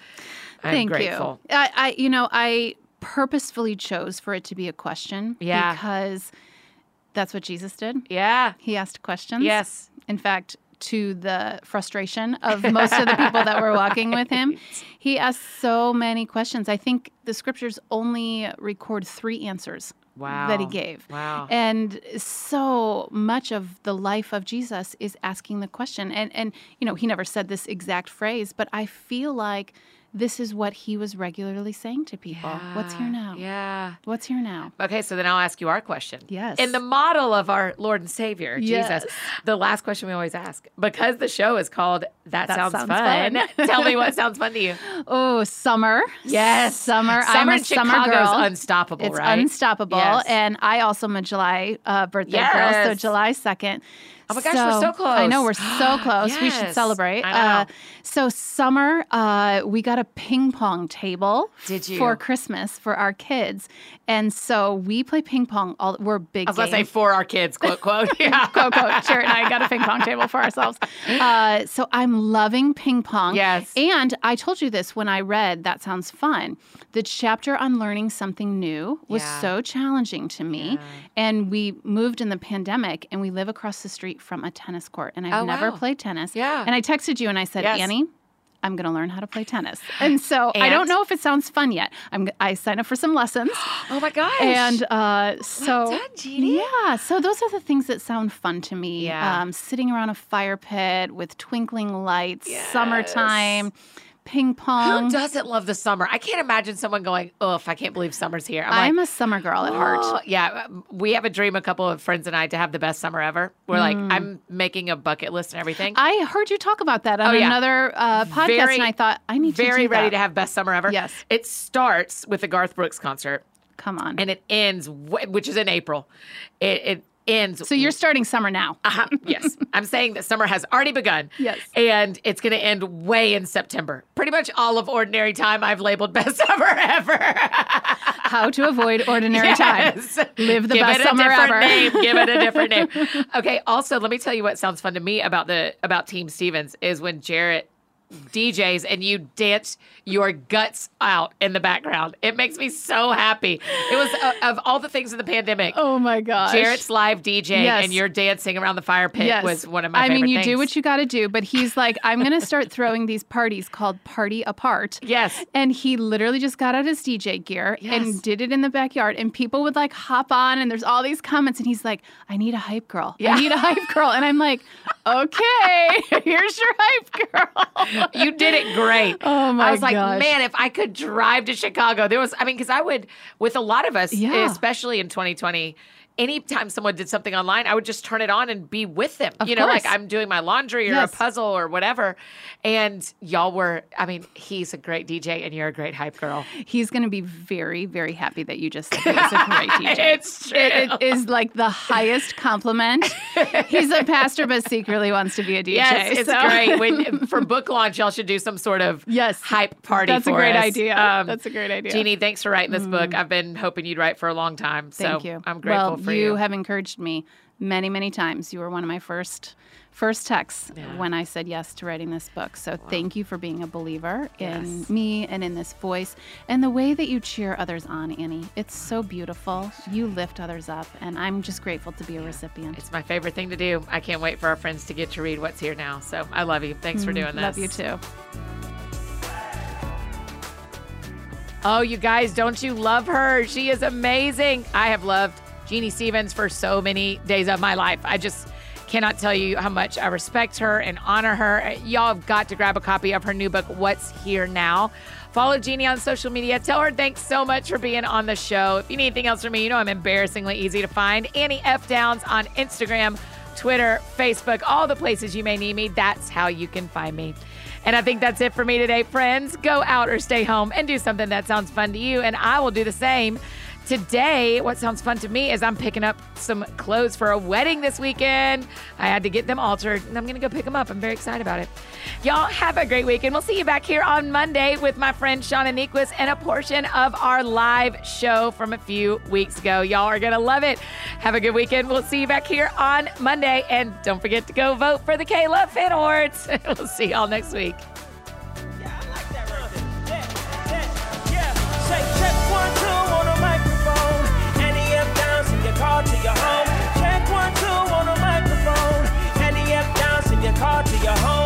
A: I'm
B: Thank
A: grateful.
B: you. I, I, you know, I purposefully chose for it to be a question.
A: Yeah.
B: Because that's what Jesus did.
A: Yeah.
B: He asked questions.
A: Yes.
B: In fact, to the frustration of most of the people that were walking with him, he asked so many questions. I think the scriptures only record three answers
A: Wow.
B: that he gave.
A: Wow.
B: And so much of the life of Jesus is asking the question. And and you know, he never said this exact phrase, but I feel like this is what he was regularly saying to people. What's here now?
A: Yeah.
B: What's here now?
A: Okay, so then I'll ask you our question.
B: Yes.
A: In the model of our Lord and Savior,
B: Yes.
A: Jesus, the last question we always ask, because the show is called That,
B: That
A: Sounds,
B: Sounds
A: Fun.
B: Fun.
A: Tell me what sounds fun to you.
B: Oh, summer.
A: Yes.
B: Summer.
A: Summer
B: I'm a summer
A: Chicago's
B: girl.
A: unstoppable,
B: It's
A: right?
B: unstoppable.
A: Yes.
B: And I also am a July uh, birthday girl. So July 2nd.
A: Oh my gosh, we're so close.
B: I know, we're so close. We should celebrate. Uh, so, summer, uh, we got a ping pong table
A: Did you?
B: for Christmas for our kids. And so we play ping pong. All We're big
A: I was going to say for our kids, quote, quote. Yeah.
B: quote, quote, Jarrett and I got a ping pong table for ourselves. Uh, so I'm loving ping pong.
A: Yes.
B: And I told you this when I read That Sounds Fun. The chapter on learning something new was
A: Yeah.
B: so challenging to me. And we moved in the pandemic and we live across the street from a tennis court. And I've
A: Oh,
B: never
A: wow.
B: played tennis.
A: Yeah.
B: And I texted you and I said,
A: Yes.
B: Annie, I'm going to learn how to play tennis. And so I don't know if it sounds fun yet. I'm, I signed up for some lessons.
A: Oh my gosh.
B: And uh, so,
A: done,
B: yeah, so those are the things that sound fun to me.
A: Yeah.
B: Um, sitting around a fire pit with twinkling lights, summertime, ping pong.
A: who doesn't love the summer? I can't imagine someone going, ugh, I can't believe summer's here. I'm,
B: I'm
A: like,
B: a summer girl at heart.
A: Oh, yeah, we have a dream, a couple of friends and I, to have the best summer ever. We're like, I'm making a bucket list and everything.
B: Mm. I heard you talk about that on
A: Oh, yeah.
B: another uh, podcast,
A: Very-
B: and I thought I need to
A: Very
B: do
A: ready
B: that.
A: to have best summer ever.
B: Yes.
A: It starts with the Garth Brooks concert
B: Come on.
A: and it ends, which is in April. It, it ends.
B: so you're starting summer now.
A: Uh-huh, yes. I'm saying that summer has already begun.
B: Yes.
A: And it's going to end way in September. Pretty much all of ordinary time I've labeled best summer ever.
B: How to avoid ordinary time. Live the
A: Give
B: best
A: it a
B: summer
A: different
B: ever.
A: Name. Give it a different name. Okay. Also, let me tell you what sounds fun to me about the about Team Stevens is when Jarrett DJs and you dance your guts out in the background. It makes me so happy. It was uh, of all the things in the pandemic.
B: Oh my gosh.
A: Jarrett's live DJ
B: Yes.
A: and you're dancing around the fire pit
B: Yes.
A: was one of my
B: I mean, you
A: things.
B: do what you got to do, but he's like, I'm going to start throwing these parties called Party Apart.
A: Yes.
B: And he literally just got out his DJ gear
A: Yes.
B: and did it in the backyard. And people would like hop on, and there's all these comments. And he's like, I need a hype girl.
A: Yeah.
B: I need a hype girl. And I'm like, okay, here's your hype girl.
A: You did it great.
B: Oh my
A: I was like,
B: gosh.
A: man, if I could drive to Chicago, there was, I mean, because I would, with a lot of us,
B: Yeah.
A: especially in 2020, anytime someone did something online, I would just turn it on and be with them.
B: Of
A: you know, like. I'm doing my laundry or
B: Yes.
A: a puzzle or whatever. And y'all were, I mean, he's a great DJ and you're a great hype girl.
B: He's going to be very, very happy that you just said he was a great DJ.
A: It's true.
B: It, it is like the highest compliment. He's a pastor, but secretly wants to be a DJ.
A: Yes, it's
B: so-
A: great. When for book launch, y'all should do some sort of
B: Yes.
A: hype party.
B: That's a great
A: us.
B: idea.
A: Um,
B: That's a great idea. Mm.
A: Jeanne, thanks for writing this book. I've been hoping you'd write for a long time. So
B: Thank you.
A: I'm grateful
B: well,
A: for
B: you
A: you.
B: have encouraged me many, many times. You were one of my first first texts
A: Yeah.
B: when I said yes to writing this book. So thank you for being a believer in
A: Yes.
B: me and in this voice and the way that you cheer others on, Annie. It's so beautiful. You lift others up, and I'm just grateful to be a recipient.
A: It's my favorite thing to do. I can't wait for our friends to get to read what's here now. So I love you. Thanks for doing this.
B: Mm, Love you too.
A: Oh, you guys, don't you love her? She is amazing. I have loved Jeanne Stevens for so many days of my life. I just cannot tell you how much I respect her and honor her. Y'all have got to grab a copy of her new book, What's Here Now. Follow Jeanne on social media. Tell her thanks so much for being on the show. If you need anything else from me, you know I'm embarrassingly easy to find. Annie F. Downs on Instagram, Twitter, Facebook, all the places you may need me. That's how you can find me. And I think that's it for me today, friends. Go out or stay home and do something that sounds fun to you, and I will do the same. Today, what sounds fun to me is I'm picking up some clothes for a wedding this weekend. I had to get them altered, and I'm going to go pick them up. I'm very excited about it. Y'all have a great weekend. We'll see you back here on Monday with my friend Shauna Niequist and a portion of our live show from a few weeks ago. Y'all are going to love it. Have a good weekend. We'll see you back here on Monday. And don't forget to go vote for the Kayla Fit Awards. we'll see y'all next week. card to your home.